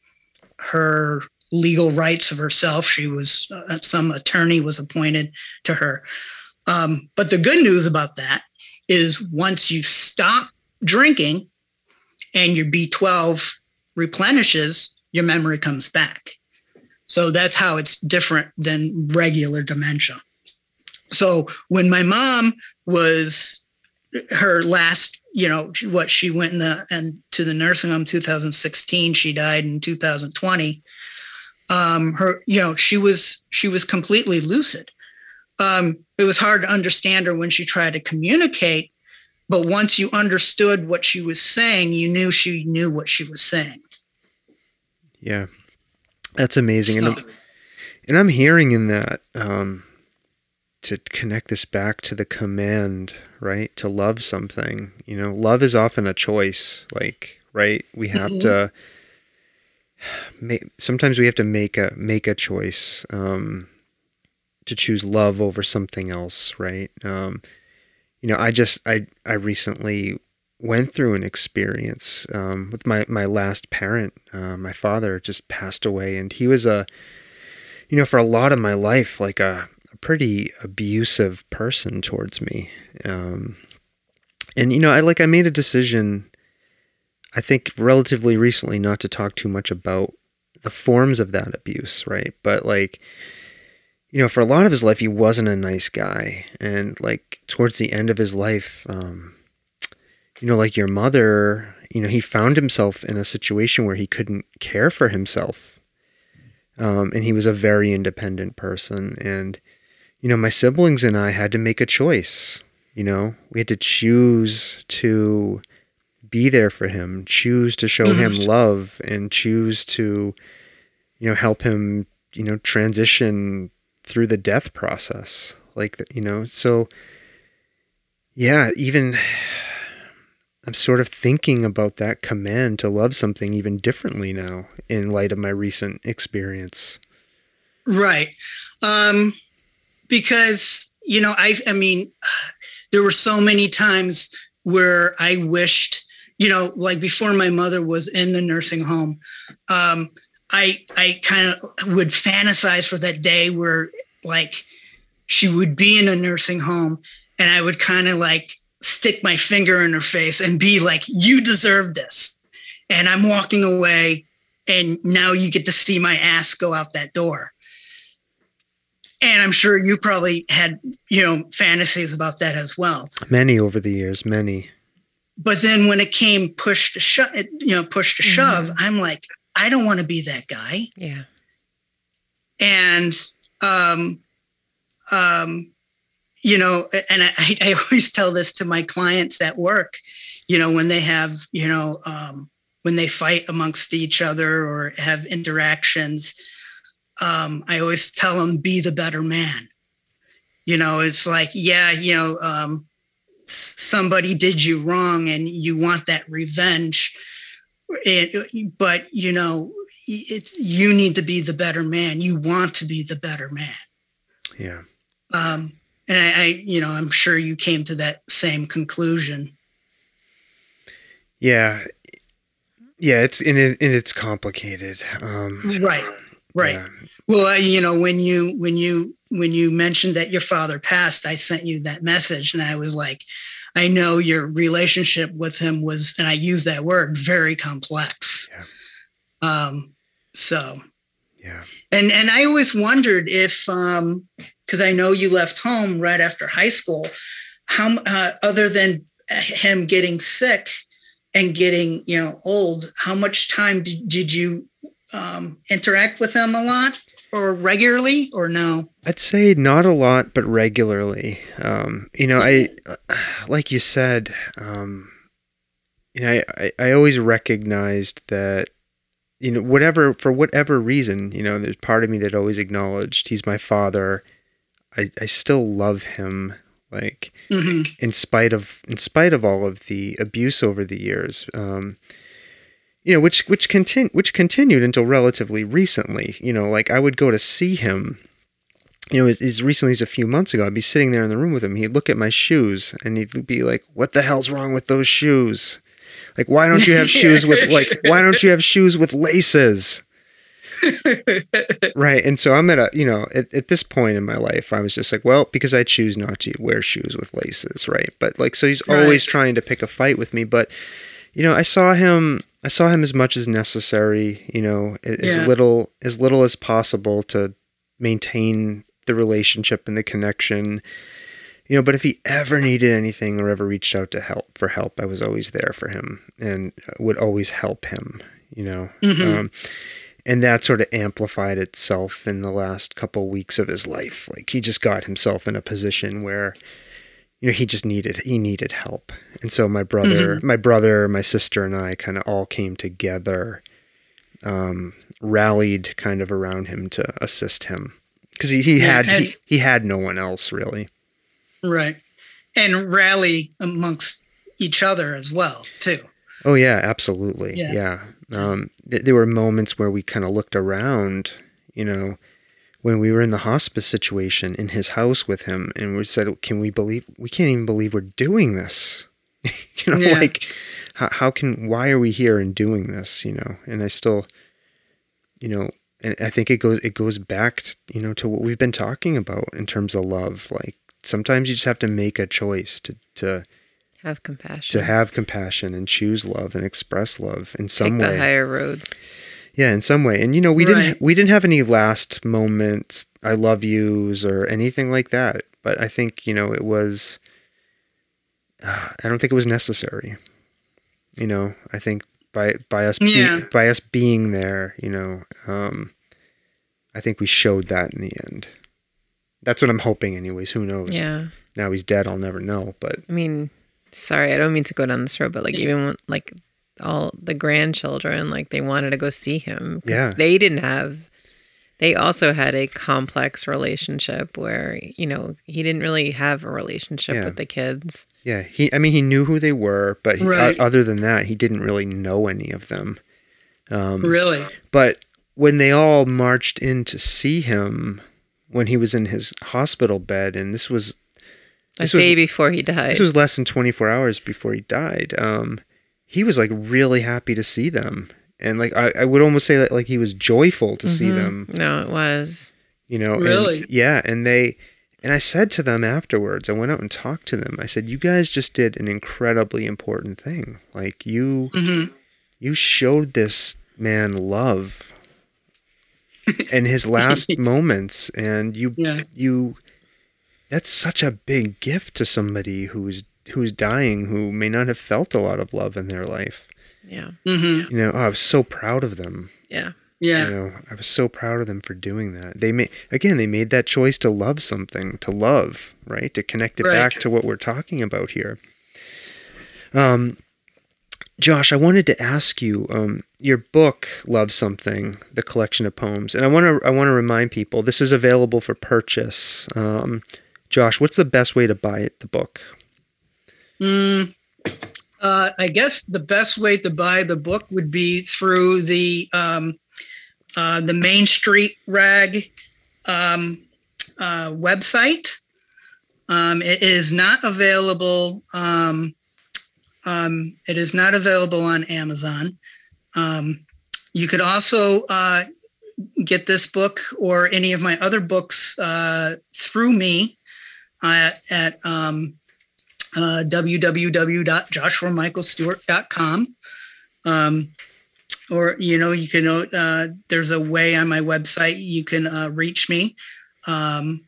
her legal rights of herself. She was uh, some attorney was appointed to her. Um, but the good news about that is once you stop drinking and your B12 replenishes, your memory comes back. So that's how it's different than regular dementia. So when my mom was her last, you know, what she went in the and to the nursing home 2016, she died in 2020. Um, her, you know, she was she was completely lucid. Um, it was hard to understand her when she tried to communicate, but once you understood what she was saying, you knew she knew what she was saying. Yeah. That's amazing. And, I'm, and I'm hearing in that um, to connect this back to the command, right? To love something. You know, love is often a choice. Like, right? We have Mhm. to. ma- Sometimes we have to make a make a choice um, to choose love over something else, right? Um, you know, I just I I recently went through an experience um, with my my last parent. Uh, my father just passed away, and he was a, you know, for a lot of my life, like a, a pretty abusive person towards me. Um, and you know, I like I made a decision I think relatively recently not to talk too much about the forms of that abuse, right? But like you know, for a lot of his life he wasn't a nice guy and like towards the end of his life um you know, like your mother, you know, he found himself in a situation where he couldn't care for himself. Um, and he was a very independent person. And, you know, my siblings and I had to make a choice. You know, we had to choose to be there for him, choose to show him love, and choose to, you know, help him, you know, transition through the death process. Like, you know, so yeah, even I'm sort of thinking about that command to love something even differently now in light of my recent experience. Right. Um, because, you know, I, I mean, there were so many times where I wished, you know, like before my mother was in the nursing home, um, I, I kind of would fantasize for that day where like she would be in a nursing home and I would kind of like stick my finger in her face and be like, you deserve this. And I'm walking away, and now you get to see my ass go out that door. And I'm sure you probably had, you know, fantasies about that as well. Many over the years, many. But then when it came push to shove, you know, push to shove, mm-hmm. I'm like, I don't want to be that guy. Yeah. And um um you know, and I, I always tell this to my clients at work, you know, when they have, you know, um, when they fight amongst each other or have interactions, um, I always tell them, be the better man. You know, it's like, yeah, you know, um, somebody did you wrong and you want that revenge. It, but, you know, it's, you need to be the better man. You want to be the better man. Yeah. Um, and I, I, you know, I'm sure you came to that same conclusion. Yeah, yeah, it's and, it, and it's complicated. Um, right, right. Yeah. Well, you know, when you when you when you mentioned that your father passed, I sent you that message, and I was like, I know your relationship with him was, and I use that word, very complex. Yeah. Um, so yeah. And and I always wondered if um because I know you left home right after high school, how uh, other than him getting sick and getting you know old, how much time did, did you um, interact with him a lot or regularly or no? I'd say not a lot, but regularly. Um, you know, I like you said, um, you know, I, I, I always recognized that you know, whatever for whatever reason, you know, there's part of me that always acknowledged he's my father. I, I still love him, like mm-hmm. in spite of in spite of all of the abuse over the years. Um, you know, which which continu- which continued until relatively recently. You know, like I would go to see him. You know, as, as recently as a few months ago, I'd be sitting there in the room with him. He'd look at my shoes and he'd be like, "What the hell's wrong with those shoes?" Like, why don't you have shoes with like why don't you have shoes with laces? right. And so I'm at a, you know, at, at, this point in my life, I was just like, well, because I choose not to wear shoes with laces. Right. But like, so he's right. always trying to pick a fight with me. But, you know, I saw him, I saw him as much as necessary, you know, as yeah. little, as little as possible to maintain the relationship and the connection. You know but if he ever needed anything or ever reached out to help for help i was always there for him and would always help him you know? Mm-hmm. um, and that sort of amplified itself in the last couple weeks of his life. Like he just got himself in a position where you know he just needed he needed help. And so my brother mm-hmm. my brother my sister and i kind of all came together um, rallied kind of around him to assist him because he, he had he, he had no one else really Right. And rally amongst each other as well, too. Oh yeah, absolutely. Yeah. yeah. Um, th- there were moments where we kind of looked around, you know, when we were in the hospice situation in his house with him, and we said, "Can we believe? We can't even believe we're doing this." you know, yeah. like how, how can? Why are we here and doing this? You know, and I still, you know, and I think it goes it goes back, to, you know, to what we've been talking about in terms of love, like sometimes you just have to make a choice to to Have compassion. to have compassion and choose love and express love in some Take the way. higher road. Yeah, in some way. And you know, we didn't we didn't have any last moments I love yous or anything like that. But I think, you know, it was uh, I don't think it was necessary. You know, I think by by us be, by us being there, you know, um I think we showed that in the end. That's what I'm hoping anyways. Who knows? Yeah. Now he's dead, I'll never know, but I mean, sorry, I don't mean to go down this road, but like even when, like all the grandchildren, like they wanted to go see him. Yeah. They didn't have. They also had a complex relationship where you know he didn't really have a relationship Yeah. with the kids. yeah, he I mean he knew who they were, but he, Right. o- other than that, he didn't really know any of them. Um Really? But when they all marched in to see him when he was in his hospital bed, and this was A This was- day before he died. this was less than 24 hours before he died, um, he was like really happy to see them, and like I, I would almost say that like he was joyful to see Mhm. them, No, it was. you know. and- Really? yeah, and they. And I said to them afterwards, I went out and talked to them. I said, "You guys just did an incredibly important thing. Like you, hmm you showed this man love in his last moments and you Yeah. you that's such a big gift to somebody who's who's dying who may not have felt a lot of love in their life Yeah. hmm you know oh, i was so proud of them Yeah. Yeah. you know i was so proud of them for doing that they made again they made that choice to love something to love right to connect it Right. back to what we're talking about here um josh i wanted to ask you um your book love something the collection of poems and i want to i want to remind people this is available for purchase um josh what's the best way to buy it the book Mm, uh, I guess the best way to buy the book would be through the um, uh, the Main Street Rag um, uh, website. Um, it is not available. Um, um, it is not available on Amazon. Um, you could also uh, get this book or any of my other books uh, through me uh, at um, uh, www.joshuamichaelstewart.com. Um, or, you know, you can, uh, there's a way on my website you can uh, reach me. Um,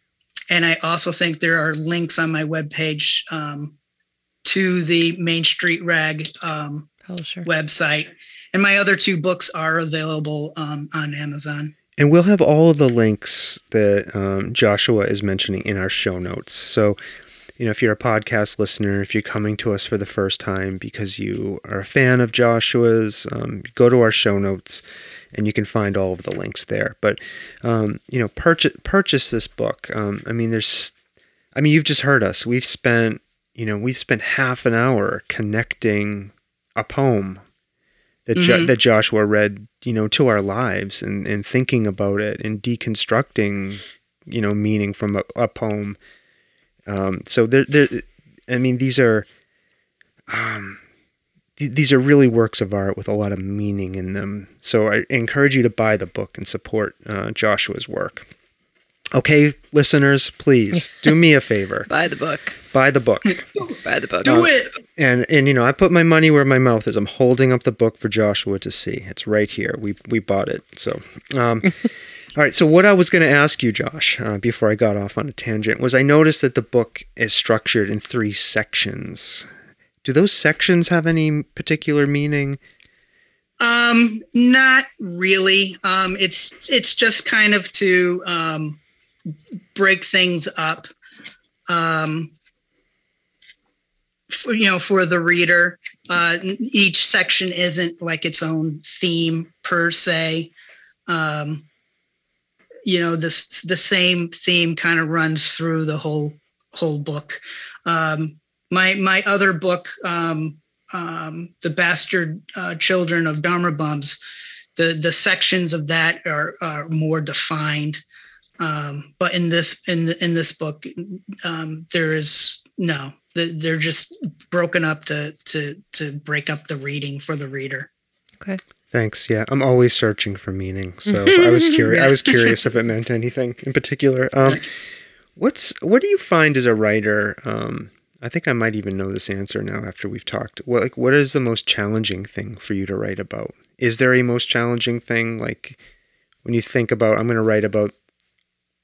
and I also think there are links on my webpage um, to the Main Street Rag um, Publisher. website. And my other two books are available um, on Amazon. And we'll have all of the links that um, Joshua is mentioning in our show notes. So, you know, if you're a podcast listener, if you're coming to us for the first time because you are a fan of Joshua's, um, go to our show notes and you can find all of the links there. But, um, you know, purchase purchase this book. Um, I mean, there's, I mean, you've just heard us. We've spent, you know, we've spent half an hour connecting a poem that jo- Mhm. that Joshua read, you know, to our lives and and thinking about it and deconstructing, you know, meaning from a, a poem. Um, so there, there, I mean, these are, um, th- these are really works of art with a lot of meaning in them. So I encourage you to buy the book and support uh, Joshua's work. Okay, listeners, please do me a favor. Buy the book. Buy the book. Buy the book. Do it. And and you know, I put my money where my mouth is. I'm holding up the book for Joshua to see. It's right here. We we bought it. So, um, all right. So what I was going to ask you, Josh, uh, before I got off on a tangent, was I noticed that the book is structured in three sections. Do those sections have any particular meaning? Um, not really. Um, it's it's just kind of to um, break things up. Um, for, you know, for the reader, uh, each section isn't like its own theme per se. Um, you know, this the same theme kind of runs through the whole whole book. Um, my my other book, um, um, the bastard uh, children of Dharma bums, the the sections of that are, are more defined. Um, but in this in the, in this book, um, there is no. They're just broken up to to to break up the reading for the reader. Okay. Thanks. Yeah, I'm always searching for meaning. So I was curious. I was curious if it meant anything in particular. Um, what's what do you find as a writer? Um, I think I might even know this answer now after we've talked. What like what is the most challenging thing for you to write about? Is there a most challenging thing like when you think about I'm going to write about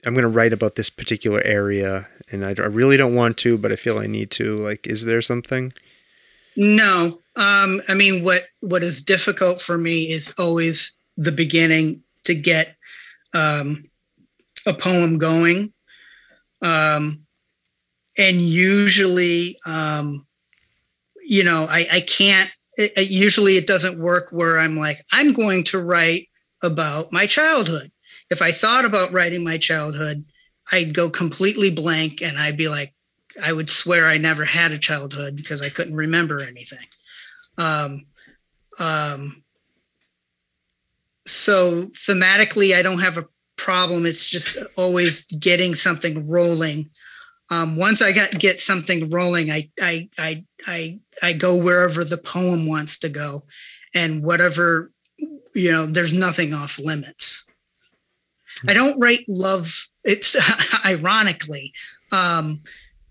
I'm going to write about this particular area and I, I really don't want to but I feel I need to like is there something? No. Um I mean what what is difficult for me is always the beginning to get um a poem going. Um and usually um you know i i can't it, it, usually it doesn't work where i'm like i'm going to write about my childhood if i thought about writing my childhood i'd go completely blank and i'd be like i would swear i never had a childhood because i couldn't remember anything. Um um so thematically i don't have a problem. It's just always getting something rolling. Um, once I got get something rolling, I I I I I go wherever the poem wants to go, and whatever you know, there's nothing off limits. I don't write love. It's ironically um,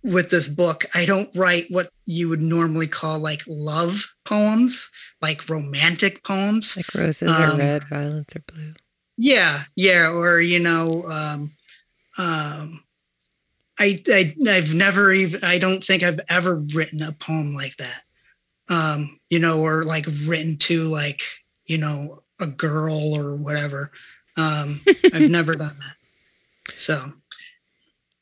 with this book, I don't write what you would normally call like love poems, like romantic poems, like roses um, are red, violets are blue. Yeah, yeah, or you know. Um, um, I, I I've never even I don't think I've ever written a poem like that. Um, you know, or like written to like, you know, a girl or whatever. Um, I've never done that. So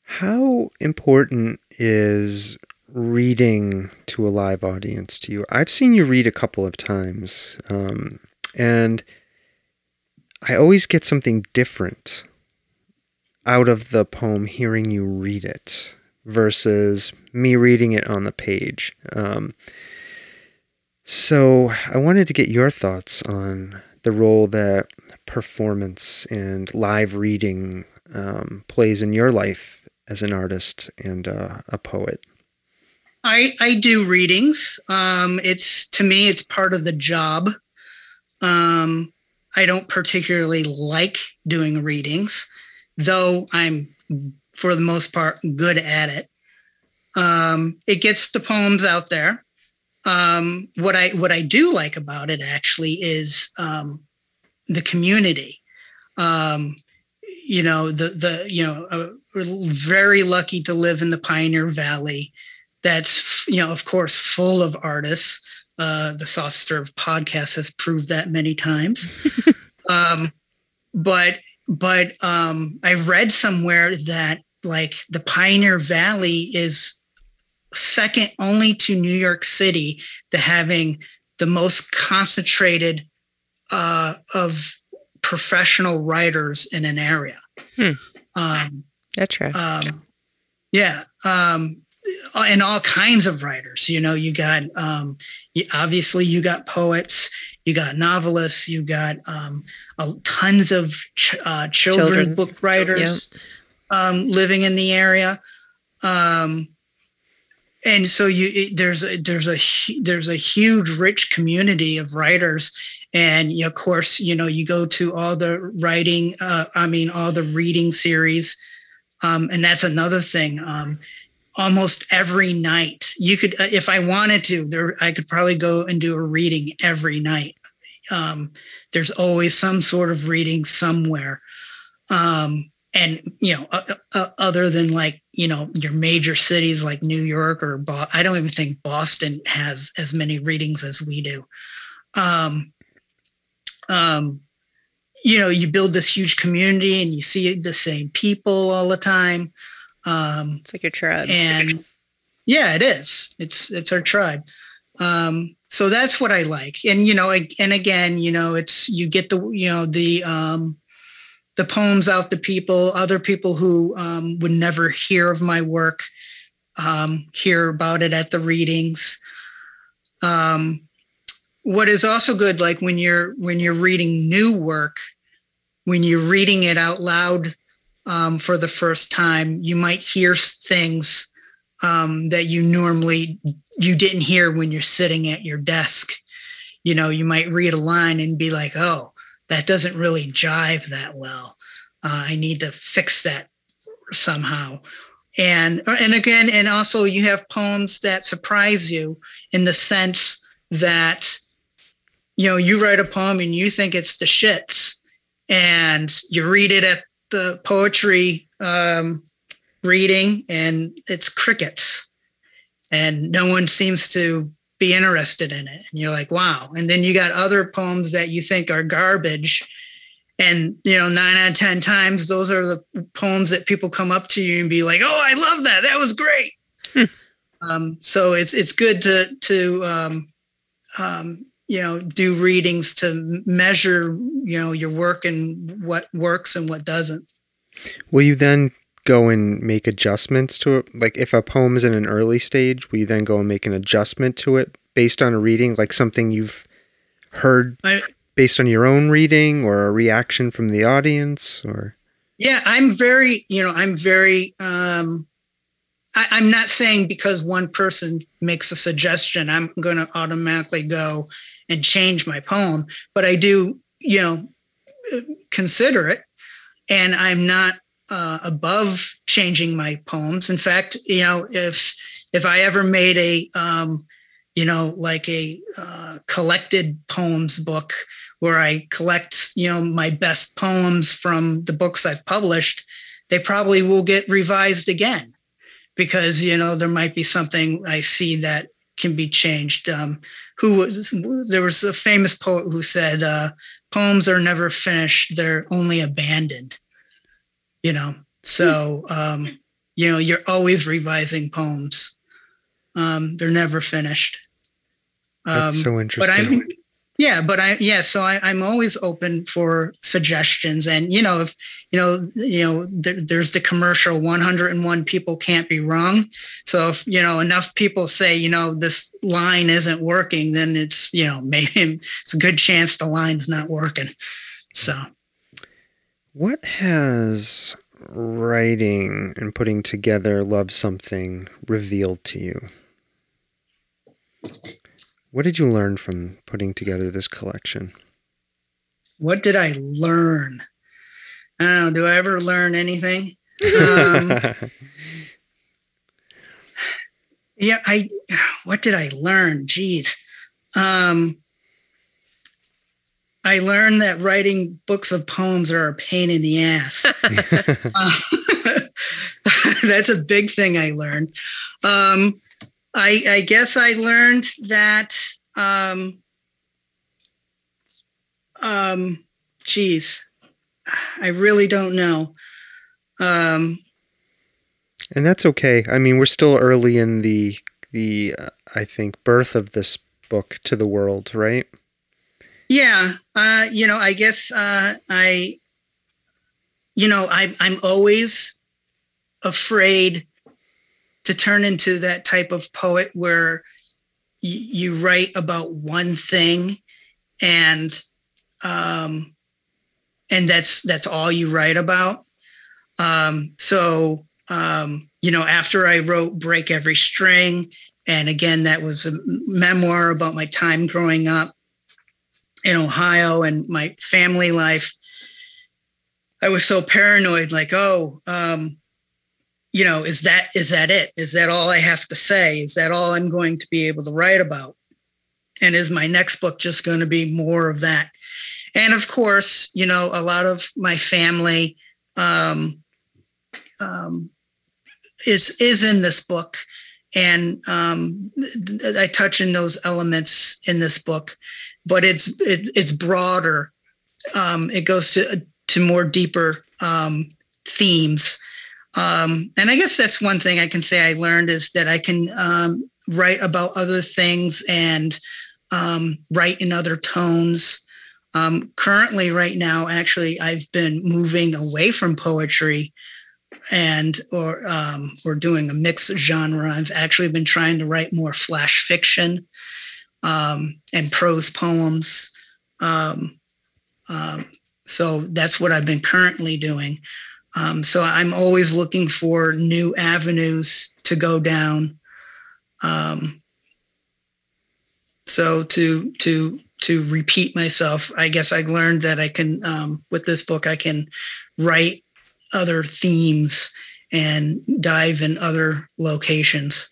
how important is reading to a live audience to you? I've seen you read a couple of times. Um, and I always get something different out of the poem hearing you read it versus me reading it on the page. Um, so I wanted to get your thoughts on the role that performance and live reading um, plays in your life as an artist and uh, a poet. I, I do readings. Um, it's to me, it's part of the job. Um, I don't particularly like doing readings though I'm for the most part good at it. Um, it gets the poems out there. Um, what I what I do like about it actually is um, the community. Um, you know the the you know uh, very lucky to live in the Pioneer Valley. That's you know of course full of artists. Uh, the Soft Serve podcast has proved that many times. um, but but um, I read somewhere that like the Pioneer Valley is second only to New York City to having the most concentrated uh, of professional writers in an area. Hmm. Um, that tracks. Um, yeah. Um, and all kinds of writers. You know, you got um, obviously you got poets, you got novelists, you got um, uh, tons of ch- uh, children Children's. book writers yep. um, living in the area. Um, and so you it, there's a, there's a there's a huge rich community of writers and of course you know you go to all the writing uh, i mean all the reading series um, and that's another thing um, almost every night. You could, uh, if I wanted to, there I could probably go and do a reading every night. Um, there's always some sort of reading somewhere. Um, and you know, uh, uh, other than like you know your major cities like New York or Bo- I don't even think Boston has as many readings as we do. Um, um, you know, you build this huge community and you see the same people all the time. Um, it's like your tribe. And yeah, it is. It's it's our tribe. Um, so that's what I like. And you know, and again, you know, it's you get the you know the um, the poems out to people, other people who um, would never hear of my work, um, hear about it at the readings. Um, what is also good, like when you're when you're reading new work, when you're reading it out loud um, for the first time, you might hear things um, that you normally you didn't hear when you're sitting at your desk. You know, you might read a line and be like, "Oh, that doesn't really jive that well. Uh, I need to fix that somehow." and and again and also you have poems that surprise you in the sense that you know you write a poem and you think it's the shits and you read it at the poetry um, reading and it's crickets and no one seems to be interested in it. And you're like wow. And then you got other poems that you think are garbage and you know nine out of ten times those are the poems that people come up to you and be like oh i love that. That was great. Hmm. um, so it's it's good to to um, um, you know do readings to measure you know your work and what works and what doesn't. Will you then go and make adjustments to it? Like if a poem is in an early stage will you then go and make an adjustment to it based on a reading like something you've heard I, based on your own reading or a reaction from the audience or? Yeah i'm very you know i'm very um I, am not saying because one person makes a suggestion i'm going to automatically go and change my poem but i do you know consider it. And i'm not uh, above changing my poems. In fact you know if if i ever made a um you know like a uh, collected poems book where I collect, you know, my best poems from the books I've published, they probably will get revised again because, you know, there might be something I see that can be changed. Um, who was there was a famous poet who said, uh, "Poems are never finished; they're only abandoned." You know, so um, you know you're always revising poems. Um, they're never finished. That's so interesting. Um, but I'm yeah but i yeah so I, i'm always open for suggestions. And you know if you know you know there, there's the commercial 101 people can't be wrong. So if you know enough people say you know this line isn't working then it's you know maybe it's a good chance the line's not working. So. What has writing and putting together love something revealed to you what did you learn from putting together this collection? What did I learn? I don't know. Do I ever learn anything? Um, yeah, I. What did I learn? Jeez. Um, I learned that writing books of poems are a pain in the ass. uh, that's a big thing I learned. Um, I, I guess I learned that, um, um, geez, I really don't know. Um, and that's okay. I mean, we're still early in the the uh, I think birth of this book to the world, right? Yeah, uh, you know, I guess uh, I, you know, I I'm always afraid to turn into that type of poet where you write about one thing and um, and that's that's all you write about. Um, so um, you know after i wrote break every string and again that was a memoir about my time growing up in ohio and my family life i was so paranoid like oh um, you know is that is that it? Is that all i have to say? Is that all i'm going to be able to write about? And is my next book just going to be more of that? And of course you know a lot of my family um, um, is is in this book. And um, i touch in those elements in this book but it's it, it's broader. Um, it goes to to more deeper um, themes um, and I guess that's one thing I can say I learned is that I can um, write about other things and um, write in other tones. Um, currently, right now, actually, I've been moving away from poetry and or um, or doing a mixed genre. I've actually been trying to write more flash fiction um, and prose poems. so that's what I've been currently doing. Um, so I'm always looking for new avenues to go down. Um, so to to to repeat myself, I guess I learned that I can um, with this book I can write other themes and dive in other locations.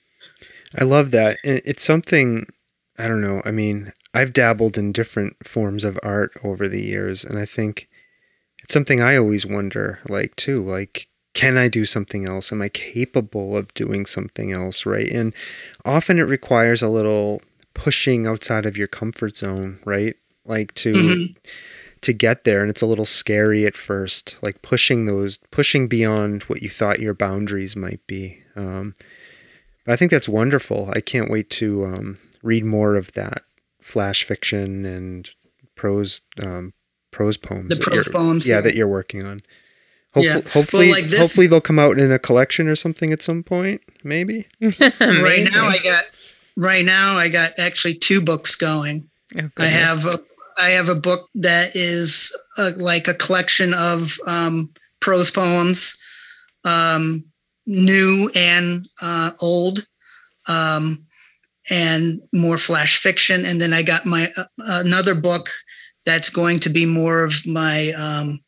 I love that. It's something, I don't know. I mean, I've dabbled in different forms of art over the years, and I think it's something I always wonder, like, too, like, can I do something else? Am I capable of doing something else? Right. And often it requires a little pushing outside of your comfort zone, right? Like to mm-hmm. to get there and it's a little scary at first, like pushing those pushing beyond what you thought your boundaries might be. Um, but I think that's wonderful. I can't wait to um, read more of that flash fiction and prose um, prose poems. The prose poems, yeah, yeah, that you're working on. Hopefully, yeah. hopefully, well, like this, hopefully they'll come out in a collection or something at some point. Maybe. right now, I got right now I got actually two books going. Oh, I have a, I have a book that is a, like a collection of um, prose poems, um, new and uh, old, um, and more flash fiction. And then I got my uh, another book that's going to be more of my um,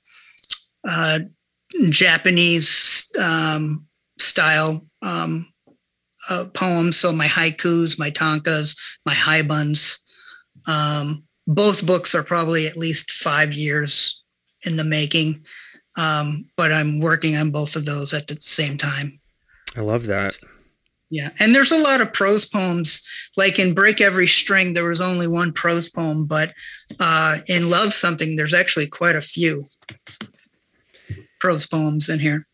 uh, Japanese um, style um, uh, poems. So my haikus, my tankas, my haibuns. Um, both books are probably at least five years in the making, um, but I'm working on both of those at the same time. I love that. Yeah, and there's a lot of prose poems. Like in "Break Every String," there was only one prose poem, but uh, in "Love Something," there's actually quite a few prose poems in here.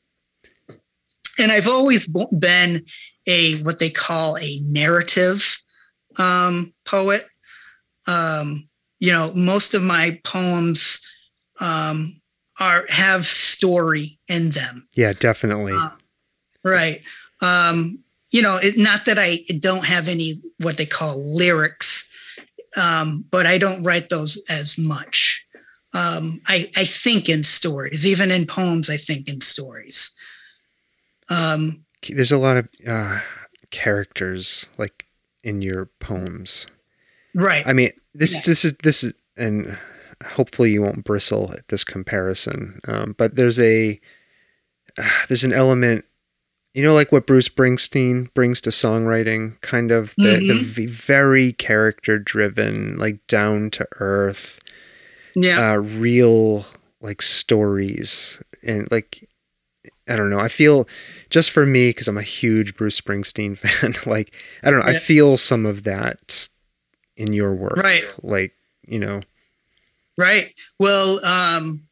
And I've always been a what they call a narrative um, poet. Um, you know, most of my poems um, are have story in them. Yeah, definitely. Uh, right. Um, you know, it, not that I don't have any what they call lyrics, um, but I don't write those as much um, I, I think in stories, even in poems, I think in stories. Um, There's a lot of uh, characters like in your poems, right? I mean, this yeah. this is this is, and hopefully you won't bristle at this comparison, um, but there's a uh, there's an element you know like what bruce springsteen brings to songwriting kind of the, mm-hmm. the very character driven like down to earth yeah. uh, real like stories. And like i don't know i feel just for me because i'm a huge bruce springsteen fan like i don't know yeah. i feel some of that in your work right. like you know. Right. Well um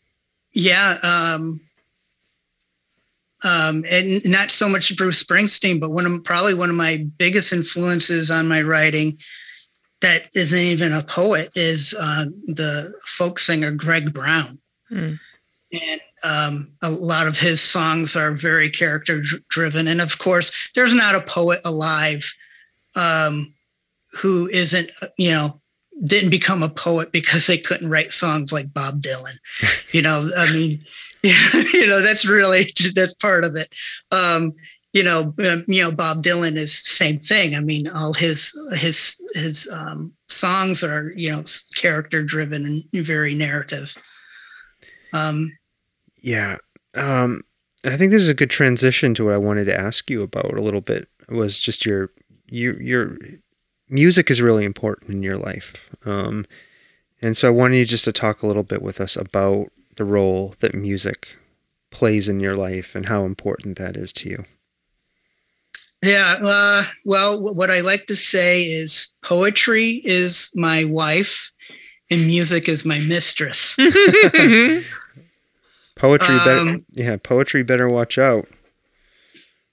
yeah um um, and not so much Bruce Springsteen, but one of probably one of my biggest influences on my writing that isn't even a poet is uh, the folk singer Greg Brown. Mm. And um, a lot of his songs are very character driven. And of course, there's not a poet alive um, who isn't, you know, didn't become a poet because they couldn't write songs like Bob Dylan. you know, I mean, you know, that's really, that's part of it. Um, you know, um, you know, Bob Dylan is same thing. I mean, all his his his um, songs are you know character driven and very narrative. Um, yeah, um, I think this is a good transition to what I wanted to ask you about a little bit. Was just your your your music is really important in your life, um, and so I wanted you just to talk a little bit with us about the role that music plays in your life and how important that is to you. Yeah. Uh, well, what I like to say is poetry is my wife and music is my mistress. poetry um, better, yeah, poetry better watch out.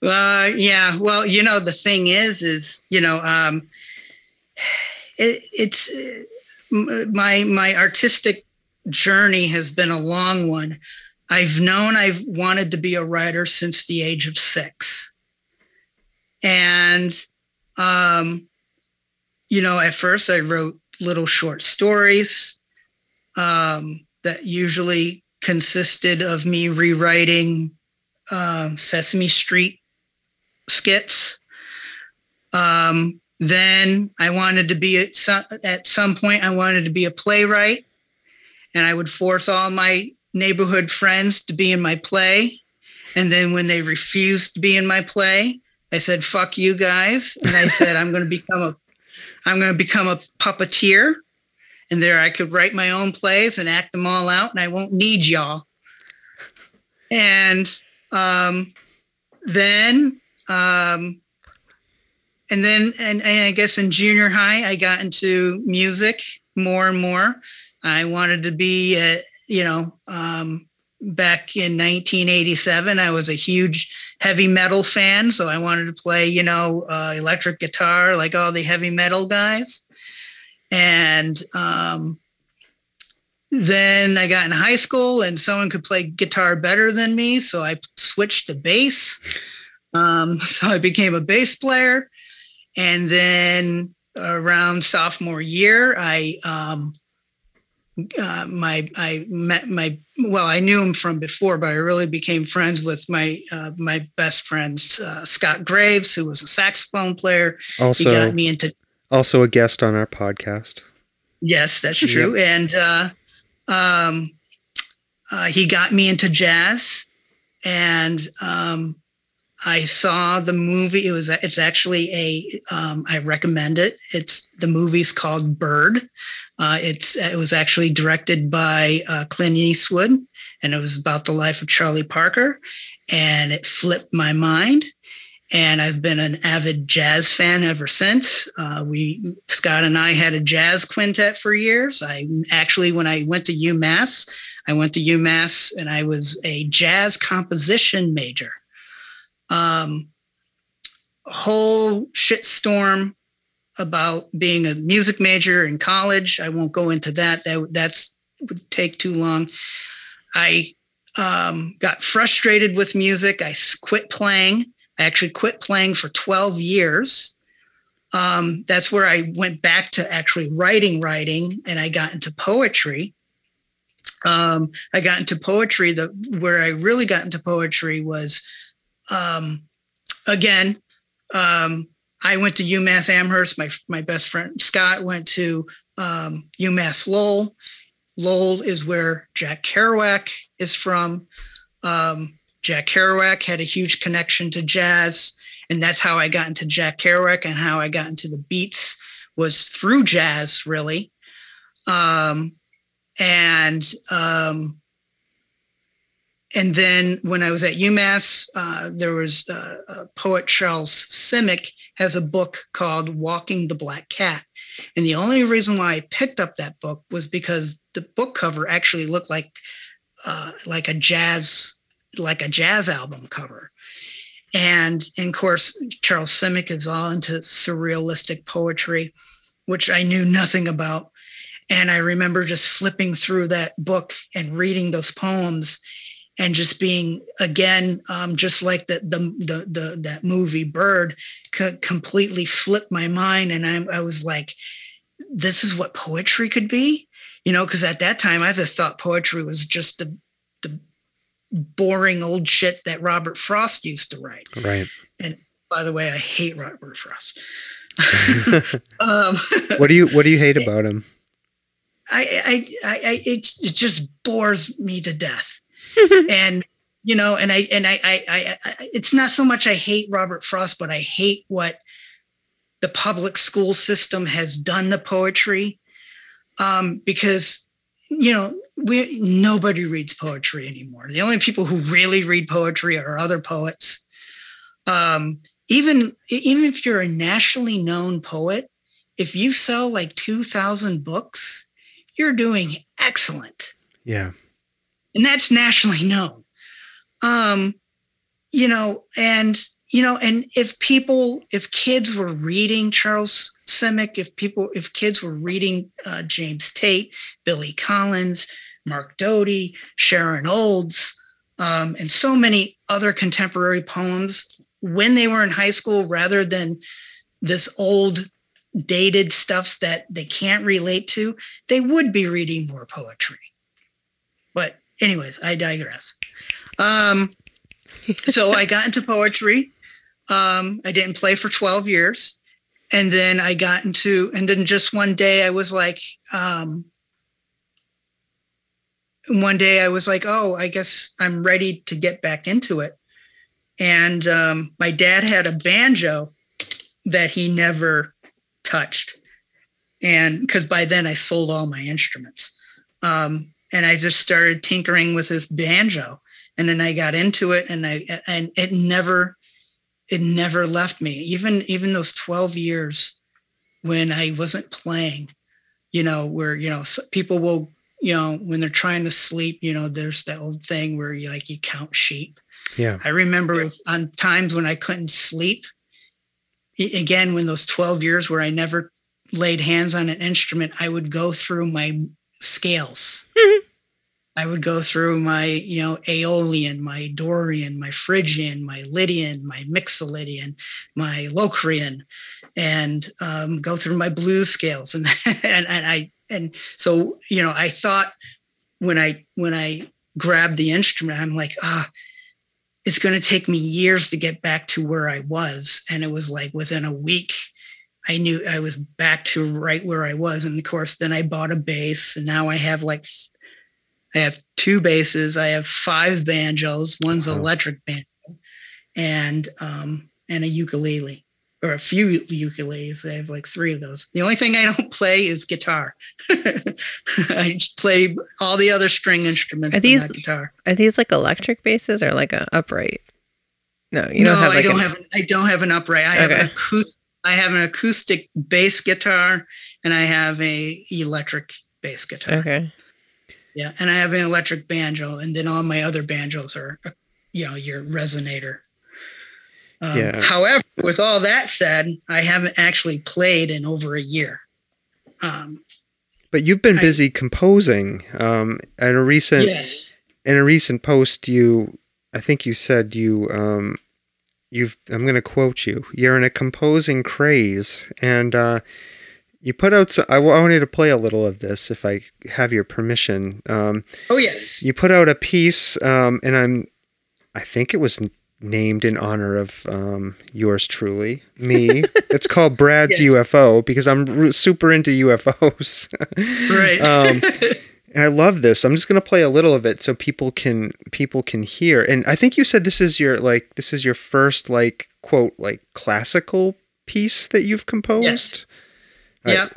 Uh, yeah. Well, you know, the thing is, is, you know, um, it, it's uh, my, my artistic journey has been a long one. I've known I've wanted to be a writer since the age of six and, um, you know, at first I wrote little short stories um, that usually consisted of me rewriting uh, Sesame Street skits. Um, then I wanted to be at some, at some point, I wanted to be a playwright, and I would force all my neighborhood friends to be in my play And then when they refused to be in my play, I said, fuck you guys. And I said, I'm going to become a, I'm going to become a puppeteer. And there I could write my own plays and act them all out and I won't need y'all. And um, then, um, and then, and, and I guess in junior high, I got into music more and more. I wanted to be, you know, um, back in 1987, I was a huge heavy metal fan. So I wanted to play, you know, uh, electric guitar like all the heavy metal guys. And um, then I got in high school and someone could play guitar better than me. So I switched to bass. Um, so I became a bass player. And then around sophomore year, I um, uh, my I met my well I knew him from before, but I really became friends with my uh, my best friends uh, Scott Graves, who was a saxophone player. Also, he got me into also a guest on our podcast. Yes, that's true, yep. and uh, um, uh, he got me into jazz, and um, I saw the movie. It was it's actually a um, I recommend it. It's the movie's called Bird. Uh, it's it was actually directed by uh, Clint Eastwood, and it was about the life of Charlie Parker, and it flipped my mind. And I've been an avid jazz fan ever since. Uh, we Scott and I had a jazz quintet for years. I actually, when I went to UMass, I went to UMass and I was a jazz composition major um, whole shitstorm about being a music major in college. I won't go into that. That that's would take too long. I um, got frustrated with music. I quit playing. I actually quit playing for 12 years. Um, that's where I went back to actually writing, writing, and I got into poetry. Um, I got into poetry. The where I really got into poetry was um, again, um, I went to UMass Amherst. My my best friend Scott went to um, UMass Lowell. Lowell is where Jack Kerouac is from. Um, Jack Kerouac had a huge connection to jazz, and that's how I got into Jack Kerouac and how I got into the beats was through jazz, really. Um, and um, and then when I was at UMass, uh, there was uh, a poet Charles Simic has a book called Walking the Black Cat. And the only reason why I picked up that book was because the book cover actually looked like uh, like a jazz like a jazz album cover. And, and of course, Charles Simic is all into surrealistic poetry, which I knew nothing about. And I remember just flipping through that book and reading those poems and just being again um, just like the, the, the the that movie bird co- completely flipped my mind and I, I was like this is what poetry could be? You know because at that time i just thought poetry was just the the boring old shit that robert frost used to write. Right. And by the way i hate robert frost. Um, what do you what do you hate about him? I, I, I, it, it just bores me to death and you know, and I and I, I, I, I, it's not so much I hate Robert Frost, but I hate what the public school system has done to poetry, um, because you know we nobody reads poetry anymore. The only people who really read poetry are other poets. Um, even even if you're a nationally known poet, if you sell like two thousand books, you're doing excellent. Yeah and that's nationally known. Um, you know, and you know, and if people, if kids were reading Charles Simic, if people, if kids were reading uh, James Tate, Billy Collins, Mark Doty, Sharon Olds, um, and so many other contemporary poems when they were in high school, rather than this old dated stuff that they can't relate to, they would be reading more poetry. Anyways, I digress. Um, so I got into poetry. Um, I didn't play for 12 years. And then I got into, and then just one day I was like, um, one day I was like, oh, I guess I'm ready to get back into it. and um, my dad had a banjo that he never touched, and because by then I sold all my instruments, um, and I just started tinkering with this banjo, and then I got into it, and I and it never, it never left me. Even even those twelve years when I wasn't playing, you know, where you know people will you know when they're trying to sleep you know there's that old thing where you like you count sheep Yeah. i remember on times when i couldn't sleep again when those 12 years where i never laid hands on an instrument i would go through my scales. I would go through my you know aeolian my dorian my phrygian my lydian my mixolydian my locrian and um, go through my blues scales. And, and and i and so you know i thought when i when i grabbed the instrument i'm like ah it's going to take me years to get back to where i was. And it was like within a week i knew i was back to right where i was and of course then i bought a bass and now i have like i have two basses i have five banjos one's Wow. electric banjo and um and a ukulele or a few ukuleles. I have like three of those. The only thing I don't play is guitar. I just play all the other string instruments, Are these- guitar. Are these like electric basses or like a upright? No, you no, don't have I don't an- have. I don't have an upright. I have Okay. an acoustic. I have an acoustic bass guitar, and I have a electric bass guitar. Okay. Yeah, and I have an electric banjo, and then all my other banjos are, you know, your resonator. Um, Yeah. However, with all that said, I haven't actually played in over a year. Um, But you've been I- busy composing. Um, in a recent yes. in a recent post, you I think you said you um, you've I'm going to quote you. You're in a composing craze, and uh, you put out. So, I wanted to play a little of this, if I have your permission. Um, Oh yes. you put out a piece, um, and I'm I think it was named in honor of um, yours truly, me. it's called Brad's Yes. UFO because I'm r- super into UFOs. right. and I love this. I'm just gonna play a little of it so people can people can hear. And I think you said this is your like this is your first like quote like classical piece that you've composed. All right. yeah.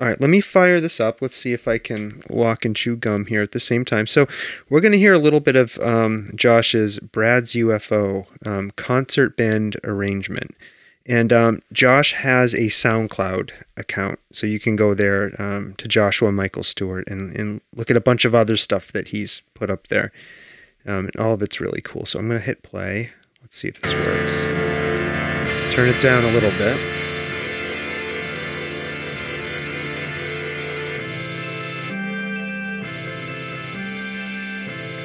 All right, let me fire this up. Let's see if I can walk and chew gum here at the same time. So, we're going to hear a little bit of um, Josh's Brad's UFO um, concert band arrangement. And um, Josh has a SoundCloud account, so you can go there um, to Joshua Michael Stewart and, and look at a bunch of other stuff that he's put up there. Um, and all of it's really cool. So, I'm going to hit play. Let's see if this works. Turn it down a little bit.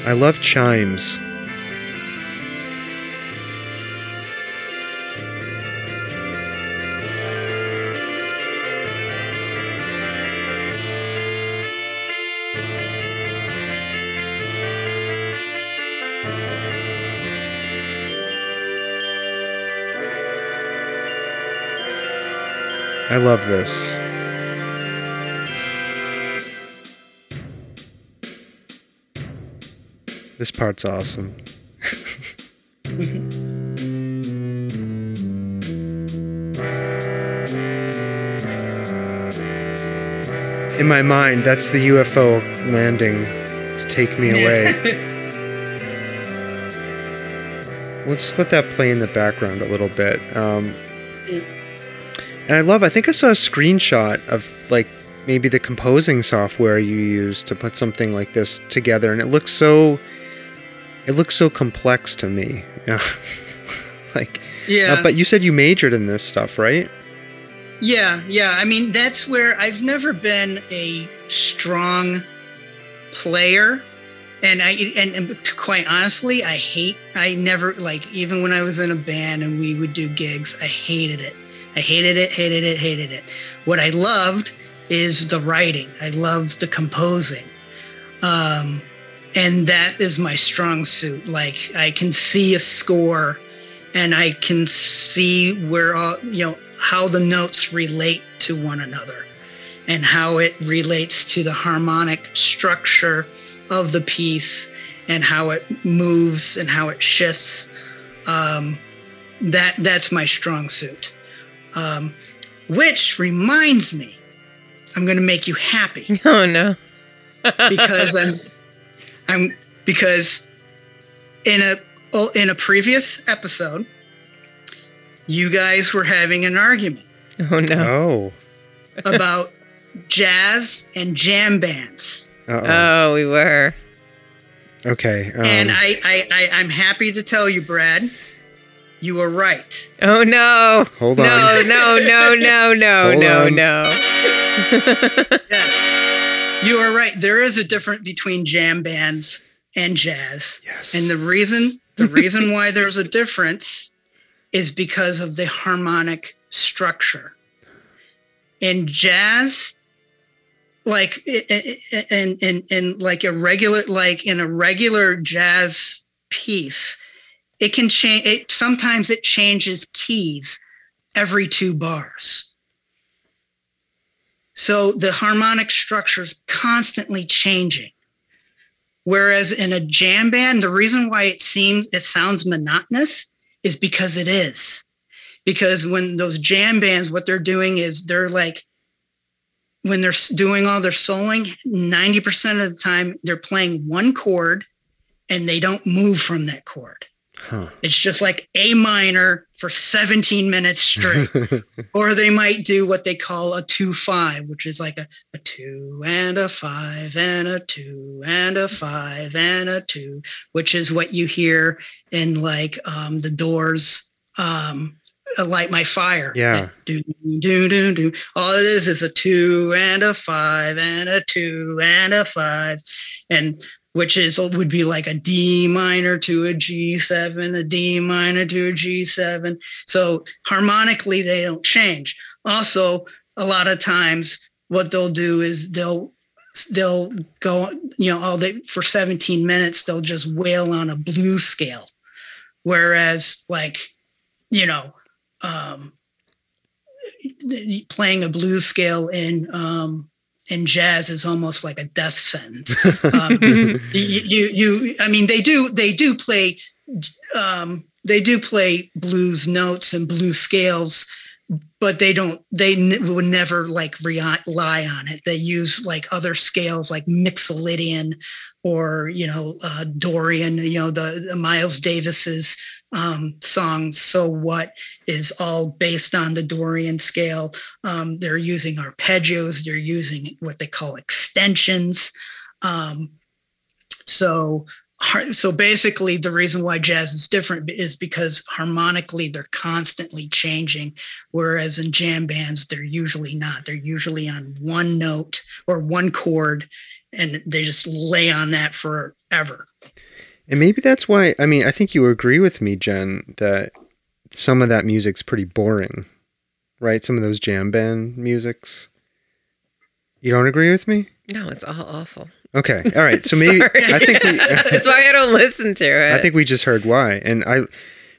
I love chimes. I love this. This part's awesome. In my mind, that's the UFO landing to take me away. Just let that play in the background a little bit. Um, and I love, I think I saw a screenshot of like maybe the composing software you use to put something like this together. And it looks so, it looks so complex to me. Yeah. like, yeah. uh, but you said you majored in this stuff, right? Yeah, yeah. I mean, that's where I've never been a strong player. And I and, and quite honestly, I hate I never like even when I was in a band and we would do gigs, I hated it. I hated it, hated it, hated it. What I loved is the writing. I loved the composing. Um and that is my strong suit. Like I can see a score and I can see where all you know how the notes relate to one another and how it relates to the harmonic structure of the piece and how it moves and how it shifts Um, that that's my strong suit. Um, which reminds me, I'm going to make you happy Oh no. because I'm I'm because in a oh, in a previous episode, you guys were having an argument Oh no. Oh. about jazz and jam bands. Uh-oh. Oh, we were. okay. Um, and I, I, I, I'm happy to tell you, Brad, you were right. Oh no. Hold No, on. no, no, no, no, Hold no, on. no. Yes, you are right. There is a difference between jam bands and jazz, yes. and the reason the reason why there's a difference is because of the harmonic structure. In jazz, like in in in like a regular like in a regular jazz piece, it can change. It sometimes it changes keys every two bars. So the harmonic structure is constantly changing. Whereas in a jam band, the reason why it seems it sounds monotonous is because it is. Because when those jam bands, what they're doing is they're like, when they're doing all their soloing, 90% of the time they're playing one chord and they don't move from that chord. Huh. It's just like A minor for 17 minutes straight or they might do what they call a two five, which is like a, a two and a five and a two and a five and a two, which is what you hear in like um, the Doors. Um, uh, light my fire. Yeah. Do do do do. All it is is a two and a five and a two and a five, and which is would be like a D minor to a G7, a D minor to a G7. So harmonically, they don't change. Also, a lot of times, what they'll do is they'll they'll go, you know, all they for 17 minutes they'll just wail on a blues scale, whereas like, you know, um, playing a blues scale in um, in jazz is almost like a death sentence. Um, you, you, you, I mean, they do, they do play, um, they do play blues notes and blues scales, but they don't, they n- would never like rely on it. They use like other scales like Mixolydian or, you know, uh, Dorian, you know, the, the Miles Davis's um, song, So What is all based on the Dorian scale. Um, they're using arpeggios, they're using what they call extensions. Um, so, so basically, the reason why jazz is different is because harmonically they're constantly changing, whereas in jam bands they're usually not. They're usually on one note or one chord, and they just lay on that forever. And maybe that's why, I mean, I think you agree with me, Jen, that some of that music's pretty boring, right? Some of those jam band musics. You don't agree with me? No, it's all awful. Okay. All right. So maybe, I think we, That's why I don't listen to it. I think we just heard why. And I,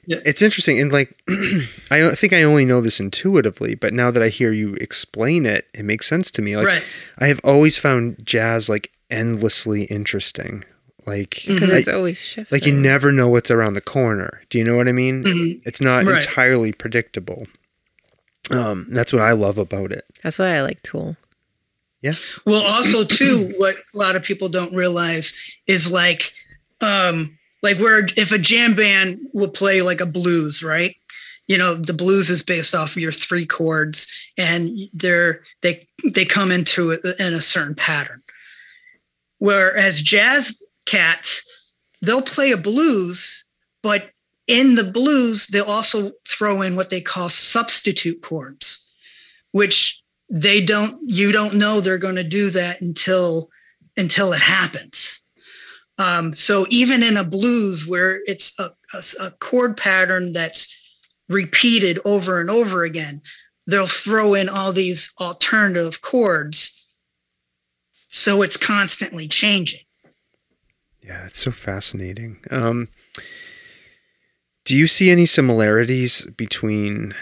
Yeah. it's interesting. And like, I think I only know this intuitively, but now that I hear you explain it, it makes sense to me. Like, right. I have always found jazz like endlessly interesting. Like, because I- it's always shifting. like you never know what's around the corner. Do you know what I mean? Mhm. It's not Right. entirely predictable. Um, that's what I love about it. That's why I like Tool. Yeah. Well, also too, what a lot of people don't realize is like, um, like where if a jam band will play like a blues, right? You know, the blues is based off of your three chords, and they're they they come into it in a certain pattern. Whereas jazz cats, they'll play a blues, but in the blues they'll also throw in what they call substitute chords, which they don't you don't know they're going to do that until until it happens. Um, so even in a blues where it's a, a, a chord pattern that's repeated over and over again they'll throw in all these alternative chords. So it's constantly changing Yeah, it's so fascinating. Um, do you see any similarities between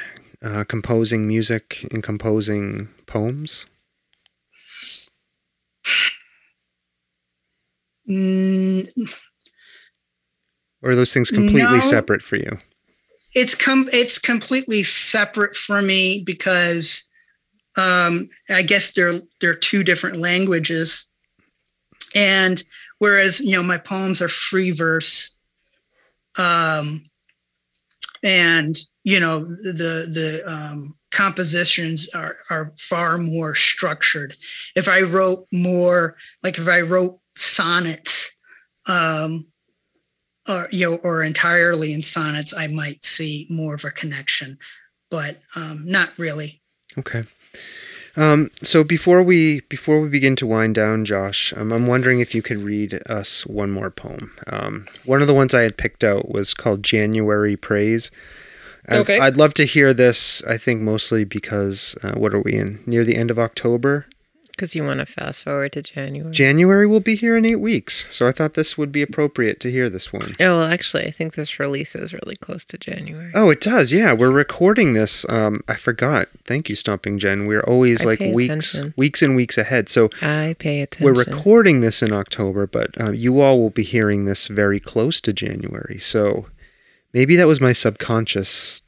uh, composing music and composing poems? Mm, Or are those things completely No. separate for you? it's com it's completely separate for me because um, I guess they're they're two different languages, and whereas you know my poems are free verse, um, and you know the the um, compositions are are far more structured. If I wrote more, like if I wrote sonnets, um, or you know, or entirely in sonnets, I might see more of a connection, but um, not really. Okay. Um, so before we before we begin to wind down, Josh, um, I'm wondering if you could read us one more poem. Um, one of the ones I had picked out was called January Praise. I'd, Okay. I'd love to hear this. I think mostly because uh, what are we in near the end of October? Because you want to fast forward to January. January will be here in eight weeks, so I thought this would be appropriate to hear this one. oh, well, actually, I think this release is really close to January. Oh, it does. Yeah, we're recording this. Um, I forgot. Thank you, Stomping Jen. We're always I like weeks, attention. weeks and weeks ahead. So I pay attention. we're recording this in October, but uh, you all will be hearing this very close to January. So maybe that was my subconscious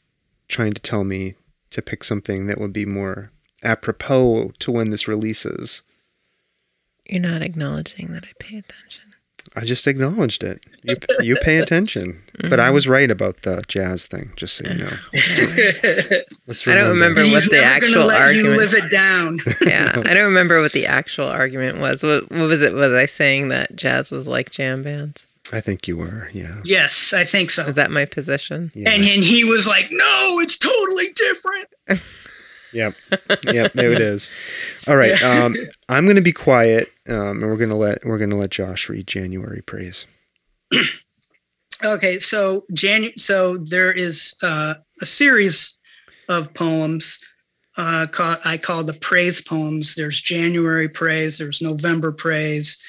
trying to tell me to pick something that would be more apropos to when this releases. You're not acknowledging that I pay attention. I just acknowledged it. You, you pay attention, but I was mm-hmm. right about the jazz thing. Just so you oh, know. Let's I don't remember what He's the never gonna actual let argument. You live it down. yeah, I don't remember what the actual argument was. What, what was it? Was I saying that jazz was like jam bands? I think you were. Yeah. yes, I think so. Was that my position? Yeah. And and he was like, "No, it's totally different." Yep. Yep. There it is. All right. Um, I'm going to be quiet, um, and we're going to let we're going to let Josh read January praise. Okay, so Janu- so there is uh, a series of poems uh, called I call the praise poems. There's January praise, there's November praise,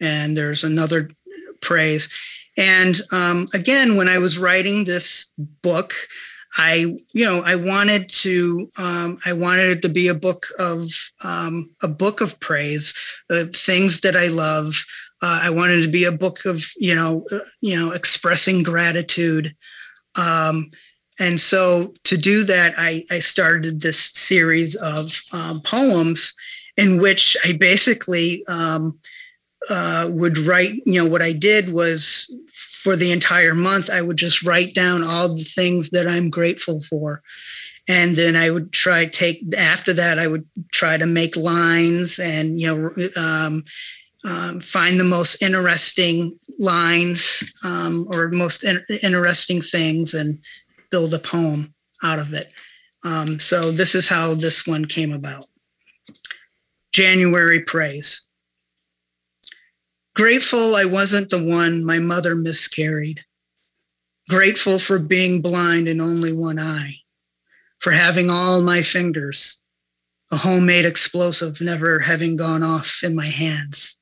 and there's another praise. And um, again, when I was writing this book, I you know I wanted to um, I wanted it to be a book of um, a book of praise, uh, things that I love. Uh, I wanted it to be a book of you know uh, you know expressing gratitude. Um, and so to do that, I, I started this series of um, poems in which I basically um, uh, would write, you know, what I did was for the entire month, I would just write down all the things that I'm grateful for. And then I would try take after that, I would try to make lines and, you know, um, um, find the most interesting lines um, or most in- interesting things and build a poem out of it. Um, so this is how this one came about. January praise. Grateful I wasn't the one my mother miscarried. Grateful for being blind in only one eye, for having all my fingers, a homemade explosive never having gone off in my hands.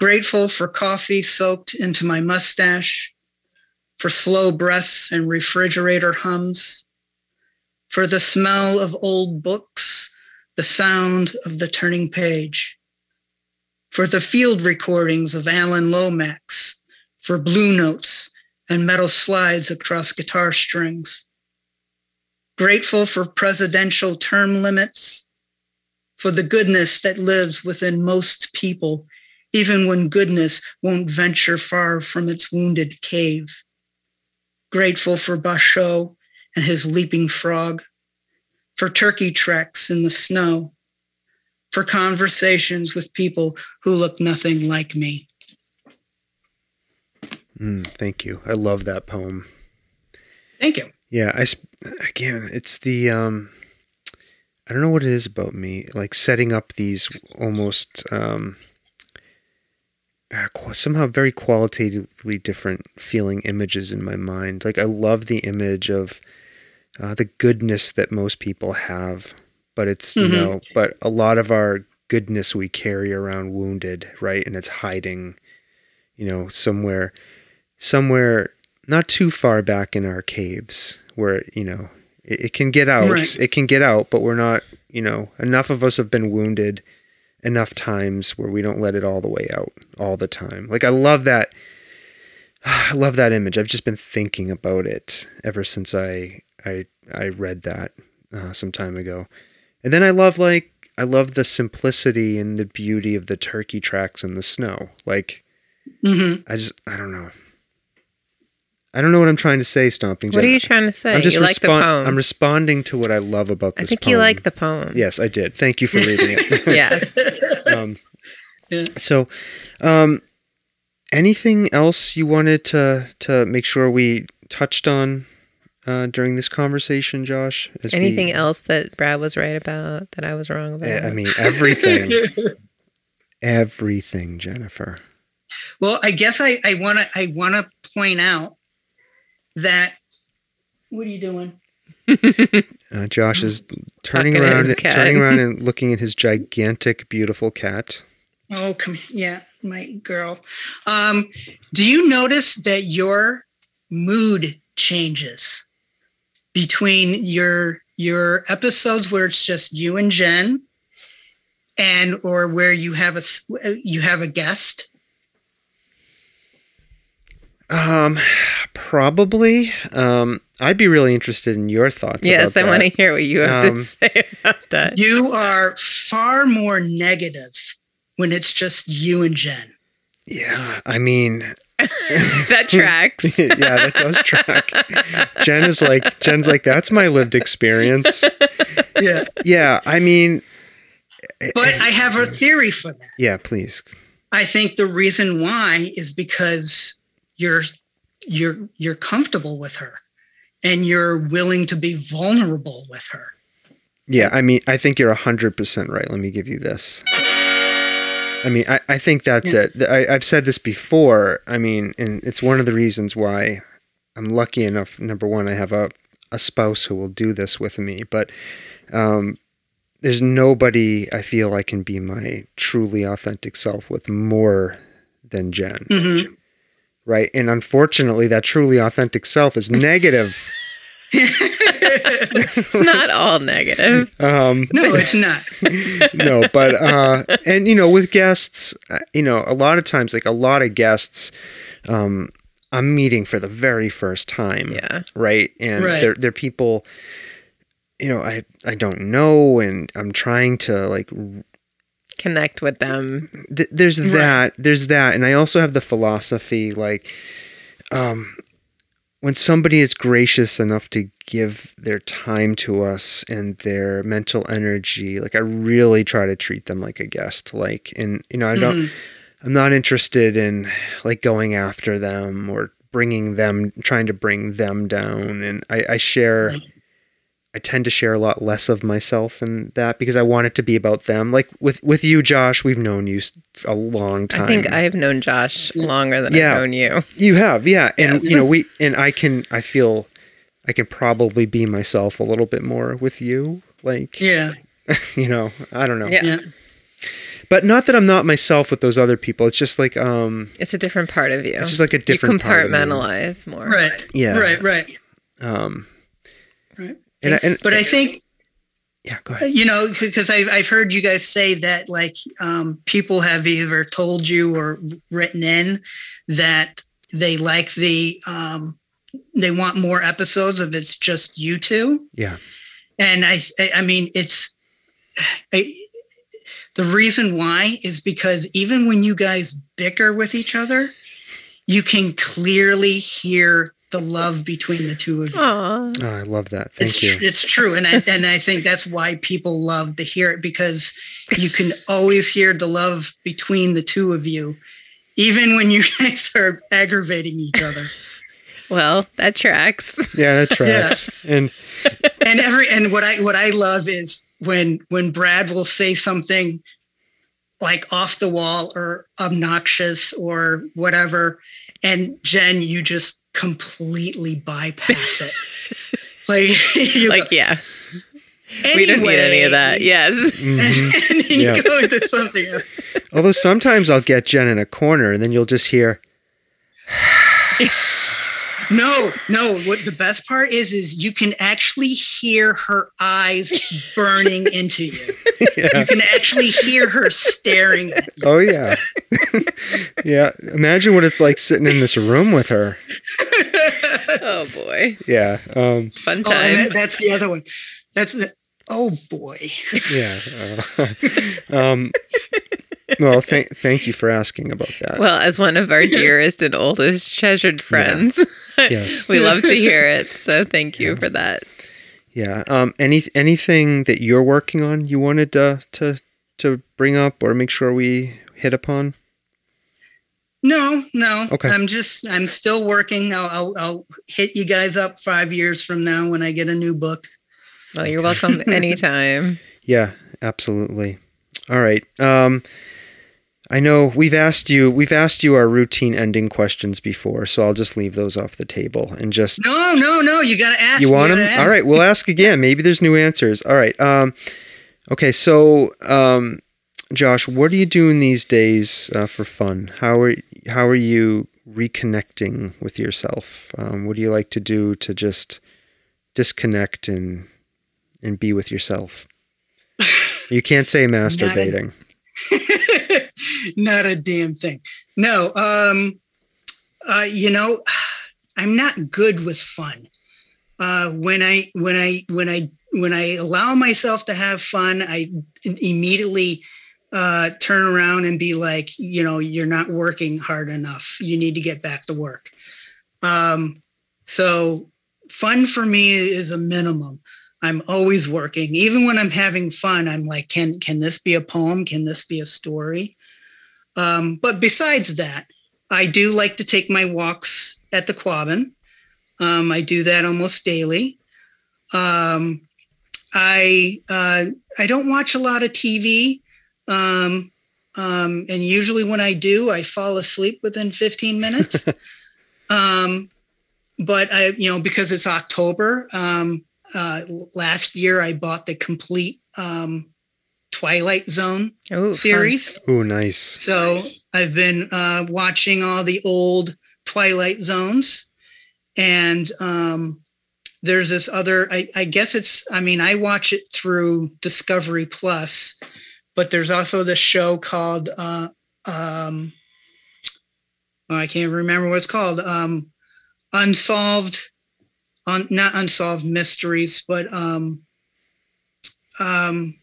Grateful for coffee soaked into my mustache, for slow breaths and refrigerator hums, for the smell of old books, the sound of the turning page, for the field recordings of Alan Lomax, for blue notes and metal slides across guitar strings. Grateful for presidential term limits, for the goodness that lives within most people, even when goodness won't venture far from its wounded cave grateful for Basho and his leaping frog, for turkey treks in the snow, for conversations with people who look nothing like me. Mm, thank you. I love that poem. Thank you. Yeah, I again, it's the um, I don't know what it is about me, like setting up these almost um, uh, somehow very qualitatively different feeling images in my mind. Like I love the image of uh, the goodness that most people have, but it's you Mhm. know, but a lot of our goodness we carry around wounded, right, and it's hiding, you know, somewhere, somewhere not too far back in our caves where you know it, it can get out Right. it can get out but we're not you know enough of us have been wounded enough times where we don't let it all the way out all the time like i love that I love that image. I've just been thinking about it ever since I I I read that uh, some time ago. And then I love like I love the simplicity and the beauty of the turkey tracks in the snow. Like hmm I just I don't know. I don't know what I'm trying to say, Stomping What are you trying to say? I'm just you like the poem. I'm responding to what I love about this. Poem. I think poem. you like the poem. Yes, I did. Thank you for reading it. yes. um, Yeah. So, um, anything else you wanted to to make sure we touched on uh, during this conversation, Josh? As we- Anything else that Brad was right about that I was wrong about? I mean, everything, everything, Jennifer. Well, I guess I I want to I want to point out that what are you doing? Uh, Josh is turning Talking around, turning around, and looking at his gigantic, beautiful cat. Oh, come yeah, my girl. Um, do you notice that your mood changes between your your episodes where it's just you and Jen, and or where you have a you have a guest? Um, probably. Um, I'd be really interested in your thoughts. yes, I want to hear what you have Um, to say about that. You are far more negative when it's just you and Jen. Yeah, I mean, that tracks. yeah, that does track. Jen is like, Jen's like, that's my lived experience. Yeah, Yeah, I mean, but I have a theory for that. yeah, please. I think the reason why is because you're you're you're comfortable with her and you're willing to be vulnerable with her. Yeah, I mean, I think you're 100% right. Let me give you this. I mean, I, I think that's Yeah. it. I, I've said this before. I mean, and it's one of the reasons why I'm lucky enough. Number one, I have a, a spouse who will do this with me, but um, there's nobody I feel I can be my truly authentic self with more than Jen. Mhm. Right. And unfortunately, that truly authentic self is negative. it's not all negative. um, No, it's not. no, but uh, and you know, with guests, uh, you know, a lot of times, like a lot of guests, um, I'm meeting for the very first time, Yeah. right? And Right. they're they're people, you know, I I don't know, and I'm trying to like. Connect with them. Th- there's Right. that, there's that, and I also have the philosophy like, um, when somebody is gracious enough to give their time to us and their mental energy, like I really try to treat them like a guest. Like, and you know, I don't, Mhm. I'm not interested in like going after them or bringing them, trying to bring them down. And I, I share, Right. I tend to share a lot less of myself in that because I want it to be about them. Like with with you, Josh, we've known you a long time. I think I've known Josh longer than Yeah. I've known you. You have, yeah, and Yes. you know we and I can. I feel I can probably be myself a little bit more with you. Like Yeah, you know, I don't know, Yeah. yeah. but not that I'm not myself with those other people. It's just like um, It's a different part of you. it's just like a you different part of me. compartmentalize more. Right. Yeah. Right. Right. Um, Right. And, and But I think yeah, go ahead. you know because I've, I've heard you guys say that like um, people have either told you or written in that they like the um, they want more episodes of it's just you two Yeah, and i i, I mean it's I, the reason why is because even when you guys bicker with each other you can clearly hear the love between the two of you Aw. oh, I love that. Thank it's, you. tr- It's true, and I and I think that's why people love to hear it because you can always hear the love between the two of you, even when you guys are aggravating each other. Well, that tracks. Yeah, that tracks. And And every and what I what I love is when when Brad will say something like off the wall or obnoxious or whatever, and Jen, you just completely bypass it. like you like, go, yeah, we don't need any of that. "Anyway," Yes. mhm. and then Yeah. you go into something else. although sometimes I'll get Jen in a corner, and then you'll just hear. No, no. What the best part is, is you can actually hear her eyes burning into you. yeah. You can actually hear her staring at you. Oh yeah. yeah. Imagine what it's like sitting in this room with her. Oh boy, Yeah. Um, fun Oh, that, that's the other one. That's the. Oh boy. yeah. Uh, um, well, thank thank you for asking about that. well, as one of our dearest and oldest treasured friends, Yes. we love to hear it. So thank you for that. Yeah. Um, any anything that you're working on you wanted to to to bring up or make sure we hit upon? No, no. Okay. I'm just. I'm still working. I'll, I'll. I'll hit you guys up five years from now when I get a new book. Well, you're welcome anytime. Yeah, absolutely. All right. Um, I know we've asked you we've asked you our routine ending questions before, so I'll just leave those off the table and just No, no, no. You got to ask. you want them. ask. All right, we'll ask again. Maybe there's new answers. All right. Um, okay. So, um, Josh, what are you doing these days uh, for fun? How are how are you reconnecting with yourself? Um, what do you like to do to just disconnect and and be with yourself? You can't say masturbating. not a damn thing. No, um, uh, you know, I'm not good with fun. Uh, when I when I when I when I allow myself to have fun, I immediately uh, turn around and be like, you know, you're not working hard enough. You need to get back to work. Um, so fun for me is a minimum. I'm always working. Even when I'm having fun, I'm like, can can this be a poem? Can this be a story? Um, but besides that, I do like to take my walks at the Quabbin. Um, I do that almost daily. Um, I uh, I don't watch a lot of TV, um, um, and usually when I do, I fall asleep within 15 minutes. um, but I, you know, because it's October. Um, uh, last year, I bought the complete um, Twilight Zone Ooh, series. Oh, nice. So I've been uh, watching all the old Twilight Zones, and um, there's this other. I, I guess it's. I mean, I watch it through Discovery Plus, but there's also this show called. Uh, um, oh, I can't remember what it's called. Um, Unsolved, on not unsolved mysteries, but um, um,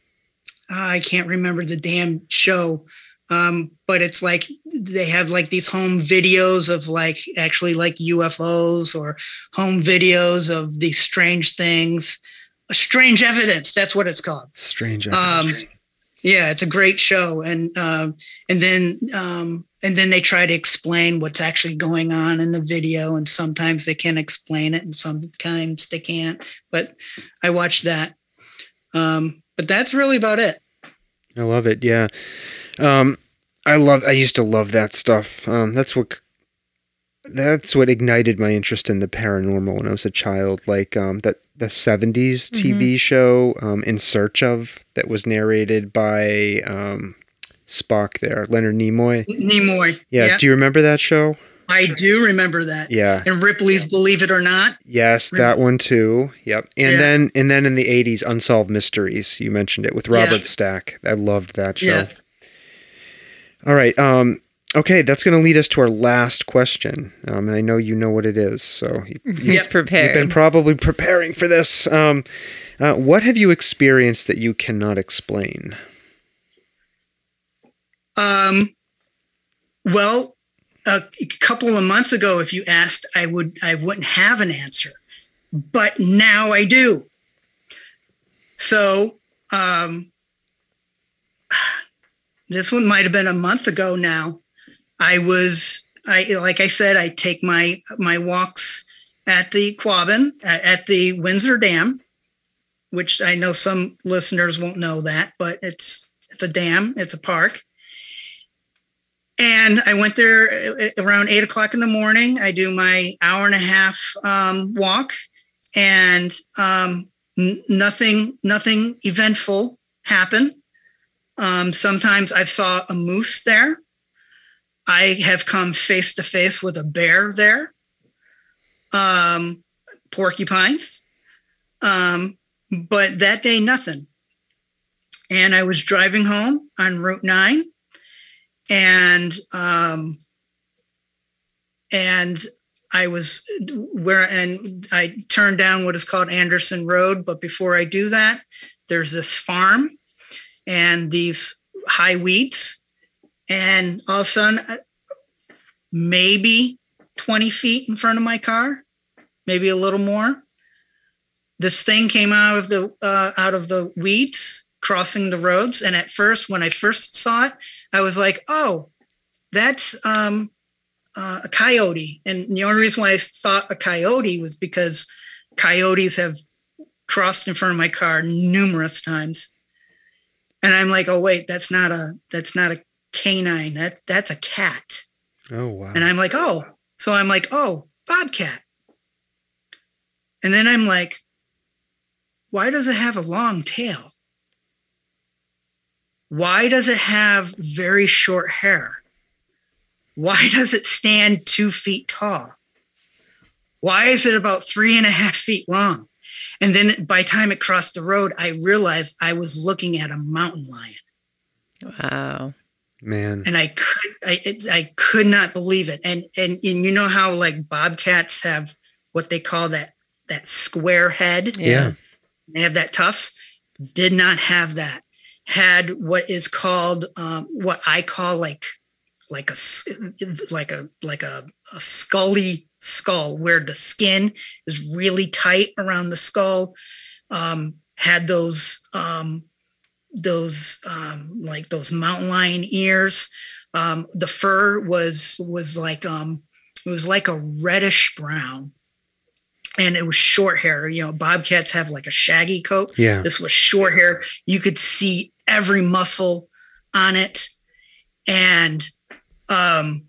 I can't remember the damn show. Um, but it's like they have like these home videos of like actually like UFOs or home videos of these strange things. Strange evidence, that's what it's called. Strange. Um, evidence. Yeah, it's a great show, and um, and then um, and then they try to explain what's actually going on in the video, and sometimes they can explain it, and sometimes they can't. But I watched that, um, but that's really about it. I love it. Yeah. Um, I love. I used to love that stuff. Um, that's what. That's what ignited my interest in the paranormal when I was a child. Like um, that the '70s TV show, um, "In Search of," that was narrated by um, Spock. There, Leonard Nimoy. Nimoy. Yeah. Do you remember that show? I do remember that. Yeah. And Ripley's Believe It or Not. Yes, that one too. Yep. And Yeah. then and then in the '80s, Unsolved Mysteries. You mentioned it with Robert Yeah. Stack. I loved that show. Yeah. All right. Um, okay, that's going to lead us to our last question, um, and I know you know what it is. So you, He's you, have been probably preparing for this. Um, uh, what have you experienced that you cannot explain? Um, well, a couple of months ago, if you asked, I would I wouldn't have an answer, but now I do. So um, this one might have been a month ago now. I was I like I said I take my my walks at the Quabbin at the Windsor Dam, which I know some listeners won't know that, but it's it's a dam, it's a park. And I went there uh, around eight o'clock in the morning. I do my hour and a half um, walk, and um, n- nothing, nothing eventful happened. Um, sometimes I saw a moose there. I have come face to face with a bear there. um, porcupines. Um, but that day, nothing. And I was driving home on Route 9 and um, and I was where and I turned down what is called Anderson Road. But before I do that, there's this farm and these high weeds, and all of a sudden, maybe 20 feet in front of my car, maybe a little more. This thing came out of the uh, out of the weeds, crossing the roads. And at first, when I first saw it, I was like, "Oh, that's um, uh, a coyote." And the only reason why I thought a coyote was because coyotes have crossed in front of my car numerous times. And I'm like, "Oh wait, that's not a that's not a canine. That that's a cat." Oh wow. And I'm like, "Oh." So I'm like, "Oh, bobcat." And then I'm like, why does it have a long tail? Why does it have very short hair? Why does it stand two feet tall? Why is it about three and a half feet long? And then by the time it crossed the road, I realized I was looking at a mountain lion. Wow. Man. And I could I it, I could not believe it. And, and and you know how like bobcats have what they call that that square head? Yeah. They have that tufts. Did not have that. Had what is called um, what I call like like a like a like a, a scully skull where the skin is really tight around the skull. Um, had those um, those um, like those mountain lion ears. Um, the fur was was like um, it was like a reddish brown and it was short hair. You know, bobcats have like a shaggy coat. Yeah. This was short hair. You could see every muscle on it. And um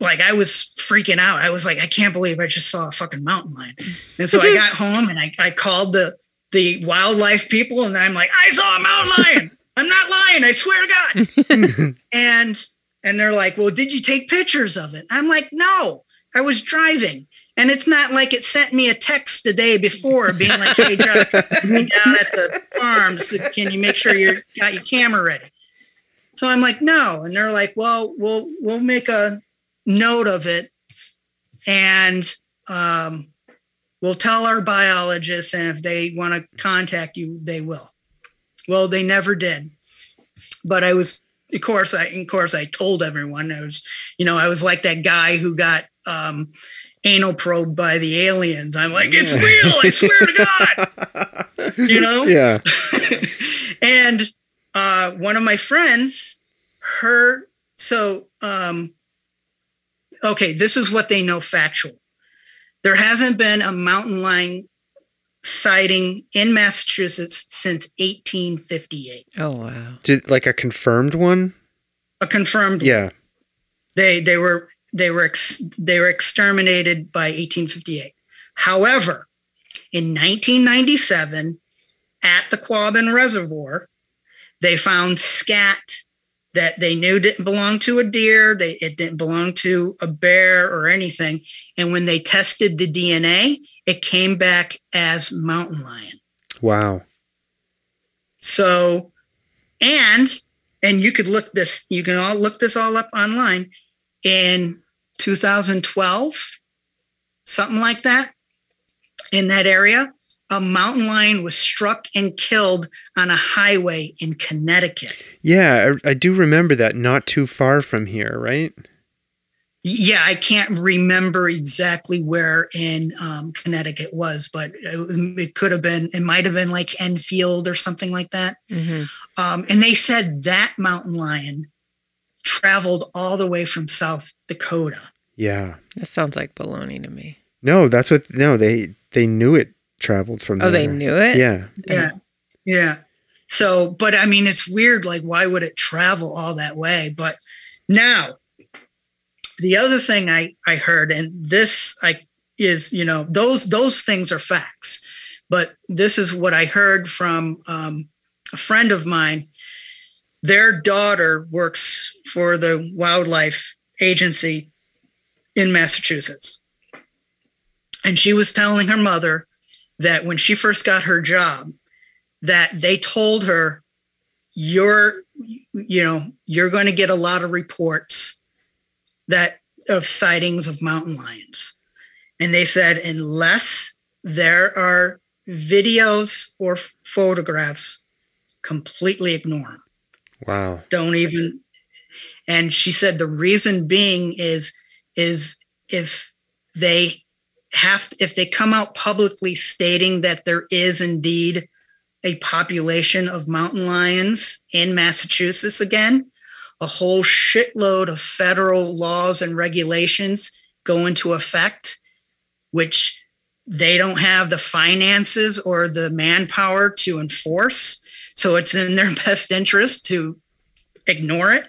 like I was freaking out. I was like, I can't believe I just saw a fucking mountain lion. And so I got home and I, I called the the wildlife people and I'm like, I saw a mountain lion. I'm not lying, I swear to God. and and they're like, Well, did you take pictures of it? I'm like, no, I was driving. And it's not like it sent me a text the day before being like, hey, John, down at the farms. Can you make sure you got your camera ready? So I'm like, no. And they're like, well, we'll we'll make a note of it and um, we'll tell our biologists and if they want to contact you, they will. Well, they never did. But I was of course I of course I told everyone I was, you know, I was like that guy who got um anal probed by the aliens. I'm like, it's real, I swear to God. You know? Yeah. and uh, one of my friends, her, so, um, okay, this is what they know factual. There hasn't been a mountain lion sighting in Massachusetts since 1858. Oh wow. Did like a confirmed one? A confirmed. Yeah. They they were they were ex, they were exterminated by 1858. However, in 1997, at the Quabbin Reservoir, they found scat that they knew didn't belong to a deer, they it didn't belong to a bear or anything. And when they tested the DNA, it came back as mountain lion. Wow. So, and and you could look this, you can all look this all up online. In 2012, something like that, in that area, a mountain lion was struck and killed on a highway in Connecticut. Yeah, I, I do remember that. Not too far from here, right? Yeah, I can't remember exactly where in um, Connecticut it was, but it, it could have been, it might have been like Enfield or something like that. hmm Um, and they said that mountain lion traveled all the way from South Dakota. Yeah. That sounds like baloney to me. No, that's what. No, they they knew it traveled from Oh, they knew it. Yeah. Yeah. Yeah. So, but I mean, it's weird. Like, why would it travel all that way? But now, the other thing I, I heard, and this I is, you know, those those things are facts. But this is what I heard from um, a friend of mine. Their daughter works for the wildlife agency in Massachusetts. and she was telling her mother that when she first got her job, that they told her, "You're, you know, you're going to get a lot of reports that of sightings of mountain lions," and they said unless there are videos or photographs, completely ignore them. Wow. Don't even. And she said the reason being is is if they have if they come out publicly stating that there is indeed a population of mountain lions in Massachusetts again, a whole shitload of federal laws and regulations go into effect, which they don't have the finances or the manpower to enforce. So it's in their best interest to ignore it.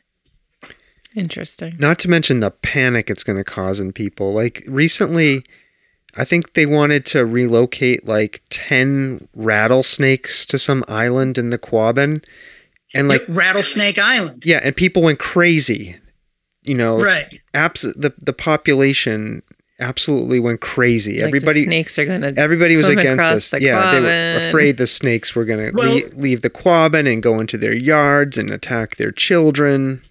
Interesting. Not to mention the panic it's going to cause in people. Like recently, I think they wanted to relocate like 10 rattlesnakes to some island in the Quabbin. And like, Rattlesnake Island. yeah, and people went crazy. You know, Right. abs- the, the population absolutely went crazy. Like the Everybody, snakes are gonna. everybody was against across us. the Yeah, they were afraid the snakes were going to Well- leave the Quabbin and go into their yards and attack their children.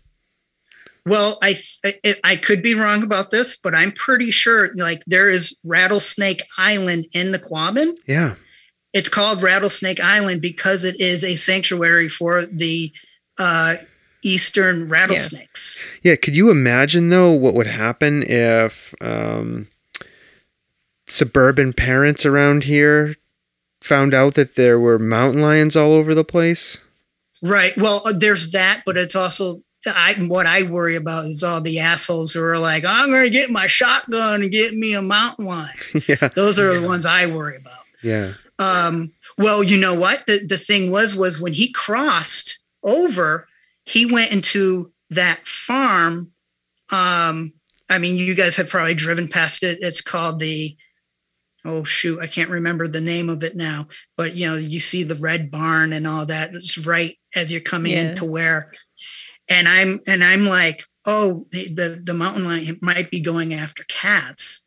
Well, I, I I could be wrong about this, but I'm pretty sure like there is Rattlesnake Island in the Quabbin. Yeah. It's called Rattlesnake Island because it is a sanctuary for the uh, eastern rattlesnakes. Yeah, could you imagine though what would happen if um, suburban parents around here found out that there were mountain lions all over the place? Right. Well, uh, there's that, but it's also I what I worry about is all the assholes who are like, I'm going to get my shotgun and get me a mountain lion. yeah, Those are the ones I worry about. yeah, Um, well, you know what? The the thing was was when he crossed over, he went into that farm. Um, I mean, you guys have probably driven past it. It's called the oh shoot, I can't remember the name of it now. But you know, you see the red barn and all that. It's right as you're coming Yeah. into where, and I'm and I'm like, oh, the, the the mountain lion might be going after cats.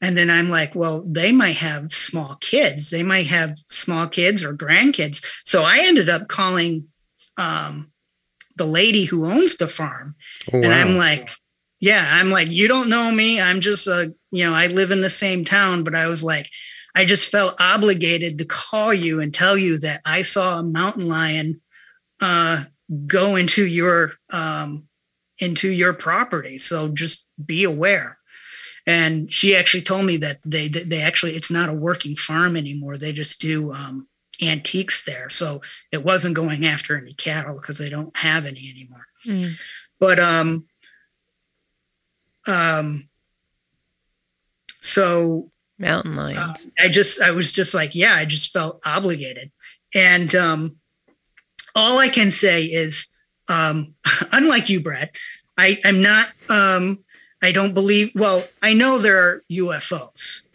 And then I'm like, well, they might have small kids. They might have small kids or grandkids. So I ended up calling um, the lady who owns the farm. oh, wow. And I'm like, yeah, I'm like, you don't know me. I'm just a, you know, I live in the same town, but I was like, I just felt obligated to call you and tell you that I saw a mountain lion uh, go into your um, into your property. So just be aware. And she actually told me that they they actually it's not a working farm anymore. They just do um, antiques there. So it wasn't going after any cattle because they don't have any anymore Mm. but um um so Mountain uh, lions. i just i was just like yeah i just felt obligated and um all i can say is um unlike you brad i i'm not um i don't believe well i know there are ufos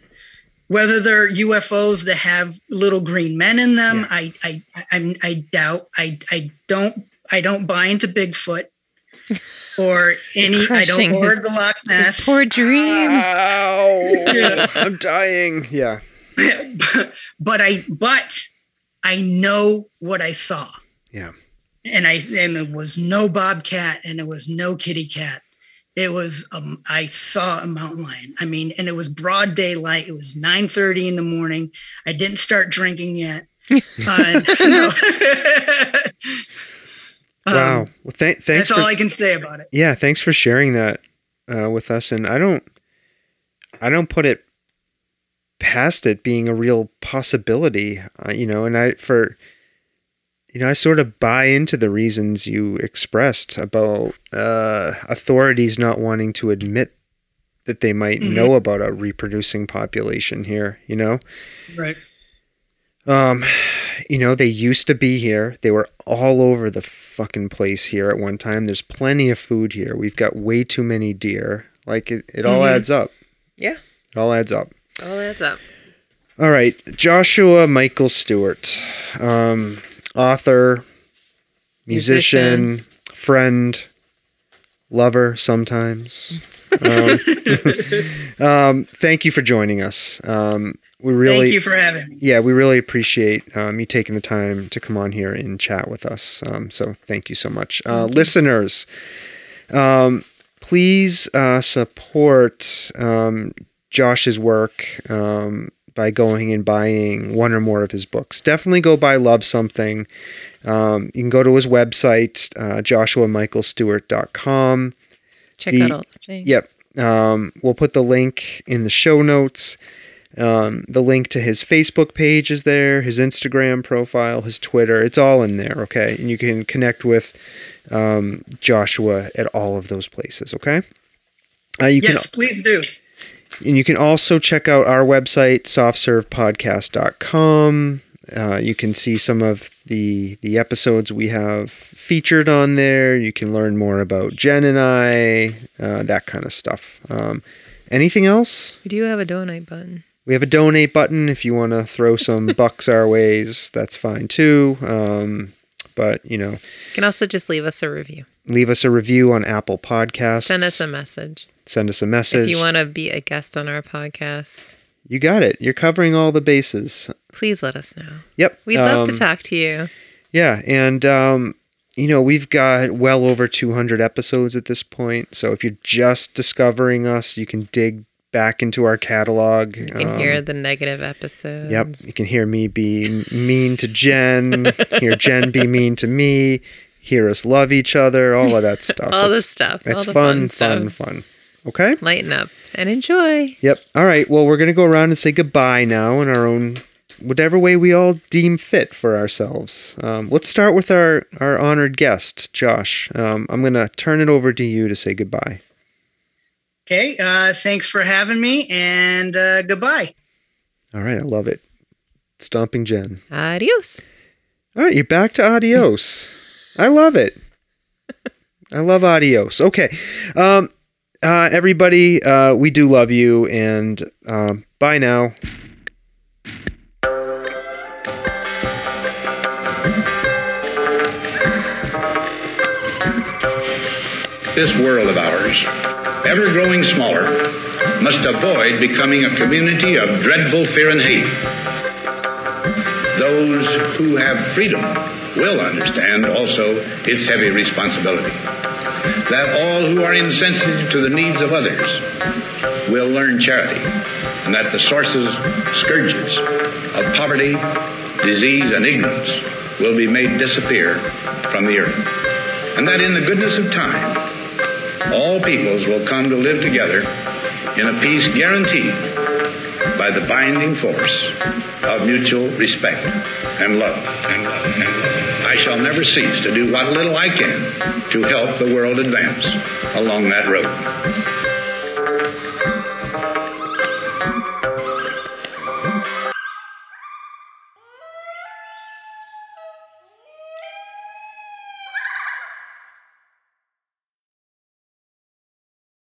whether they're ufos that have little green men in them Yeah. I, I i i doubt i i don't i don't buy into bigfoot or any i don't his- board the loch His ness poor dreams. Ow! Yeah. I'm dying. Yeah, but I but I know what I saw. Yeah. And I and it was no bobcat and it was no kitty cat. It was um I saw a mountain lion. I mean, and it was broad daylight. It was 9:30 in the morning. I didn't start drinking yet. Uh, no. Um, wow. Well, th- thanks that's for all I can say about it. yeah, thanks for sharing that uh, with us. And I don't, I don't put it past it being a real possibility. Uh, you know, and I for, you know, I sort of buy into the reasons you expressed about uh, authorities not wanting to admit that they might Mhm. know about a reproducing population here. You know, Right. um, you know, they used to be here. They were all over the fucking place here at one time. There's plenty of food here. We've got way too many deer. Like it, it all Mhm. adds up. Yeah. It all adds up. All that's up. All right, Joshua Michael Stewart, um, author, musician, friend, lover sometimes. Um, um, thank you for joining us. Um, we really, Thank you for having me. yeah, we really appreciate um, you taking the time to come on here and chat with us. Um, so thank you so much, uh, listeners. Um, please uh, support um, Josh's work um, by going and buying one or more of his books. Definitely go buy Love Something. Um, you can go to his website, uh, joshuamichaelstewart.com. Check The- out all the things. Yep. Um, we'll put the link in the show notes. Um, the link to his Facebook page is there, his Instagram profile, his Twitter. It's all in there, okay? And you can connect with um, Joshua at all of those places, okay? Uh, you yes, please do. And you can also check out our website, softservepodcast.com. Uh, you can see some of the the episodes we have featured on there. You can learn more about Jen and I, uh, that kind of stuff. Um, anything else? We do have a donate button. We have a donate button if you want to throw some bucks our ways. That's fine too. Um, but you know, You can also just leave us a review. leave us a review on Apple Podcasts. Send us a message. Send us a message. If you want to be a guest on our podcast, you got it. You're covering all the bases. please let us know. Yep. We'd love to Um, talk to you. Yeah, and um, you know we've got well over 200 episodes at this point. So if you're just discovering us, you can dig back into our catalog. You can Um, hear the negative episodes. Yep, you can hear me be mean to Jen, hear Jen be mean to me, hear us love each other, all of that stuff. All the It's- stuff. all It's the fun, fun, fun, stuff. fun. Okay. Lighten up and enjoy. Yep. All right. Well, we're gonna go around and say goodbye now in our own, whatever way we all deem fit for ourselves. Um, let's start with our our honored guest, Josh. Um, I'm gonna turn it over to you to say goodbye. Okay. Uh, thanks for having me, and uh, goodbye. All right. I love it. Stomping Jen. Adios. All right, you're back to adios. I love it. I love adios. Okay. Um, uh, everybody, uh, we do love you, and um, bye now. This world of ours, ever growing smaller, must avoid becoming a community of dreadful fear and hate. Those who have freedom will understand also its heavy responsibility. That all who are insensitive to the needs of others will learn charity, and that the sources, scourges of poverty, disease, and ignorance will be made disappear from the earth and that in the goodness of time, all peoples will come to live together in a peace guaranteed by the binding force of mutual respect and love. And love. And love. I shall never cease to do what little I can to help the world advance along that road.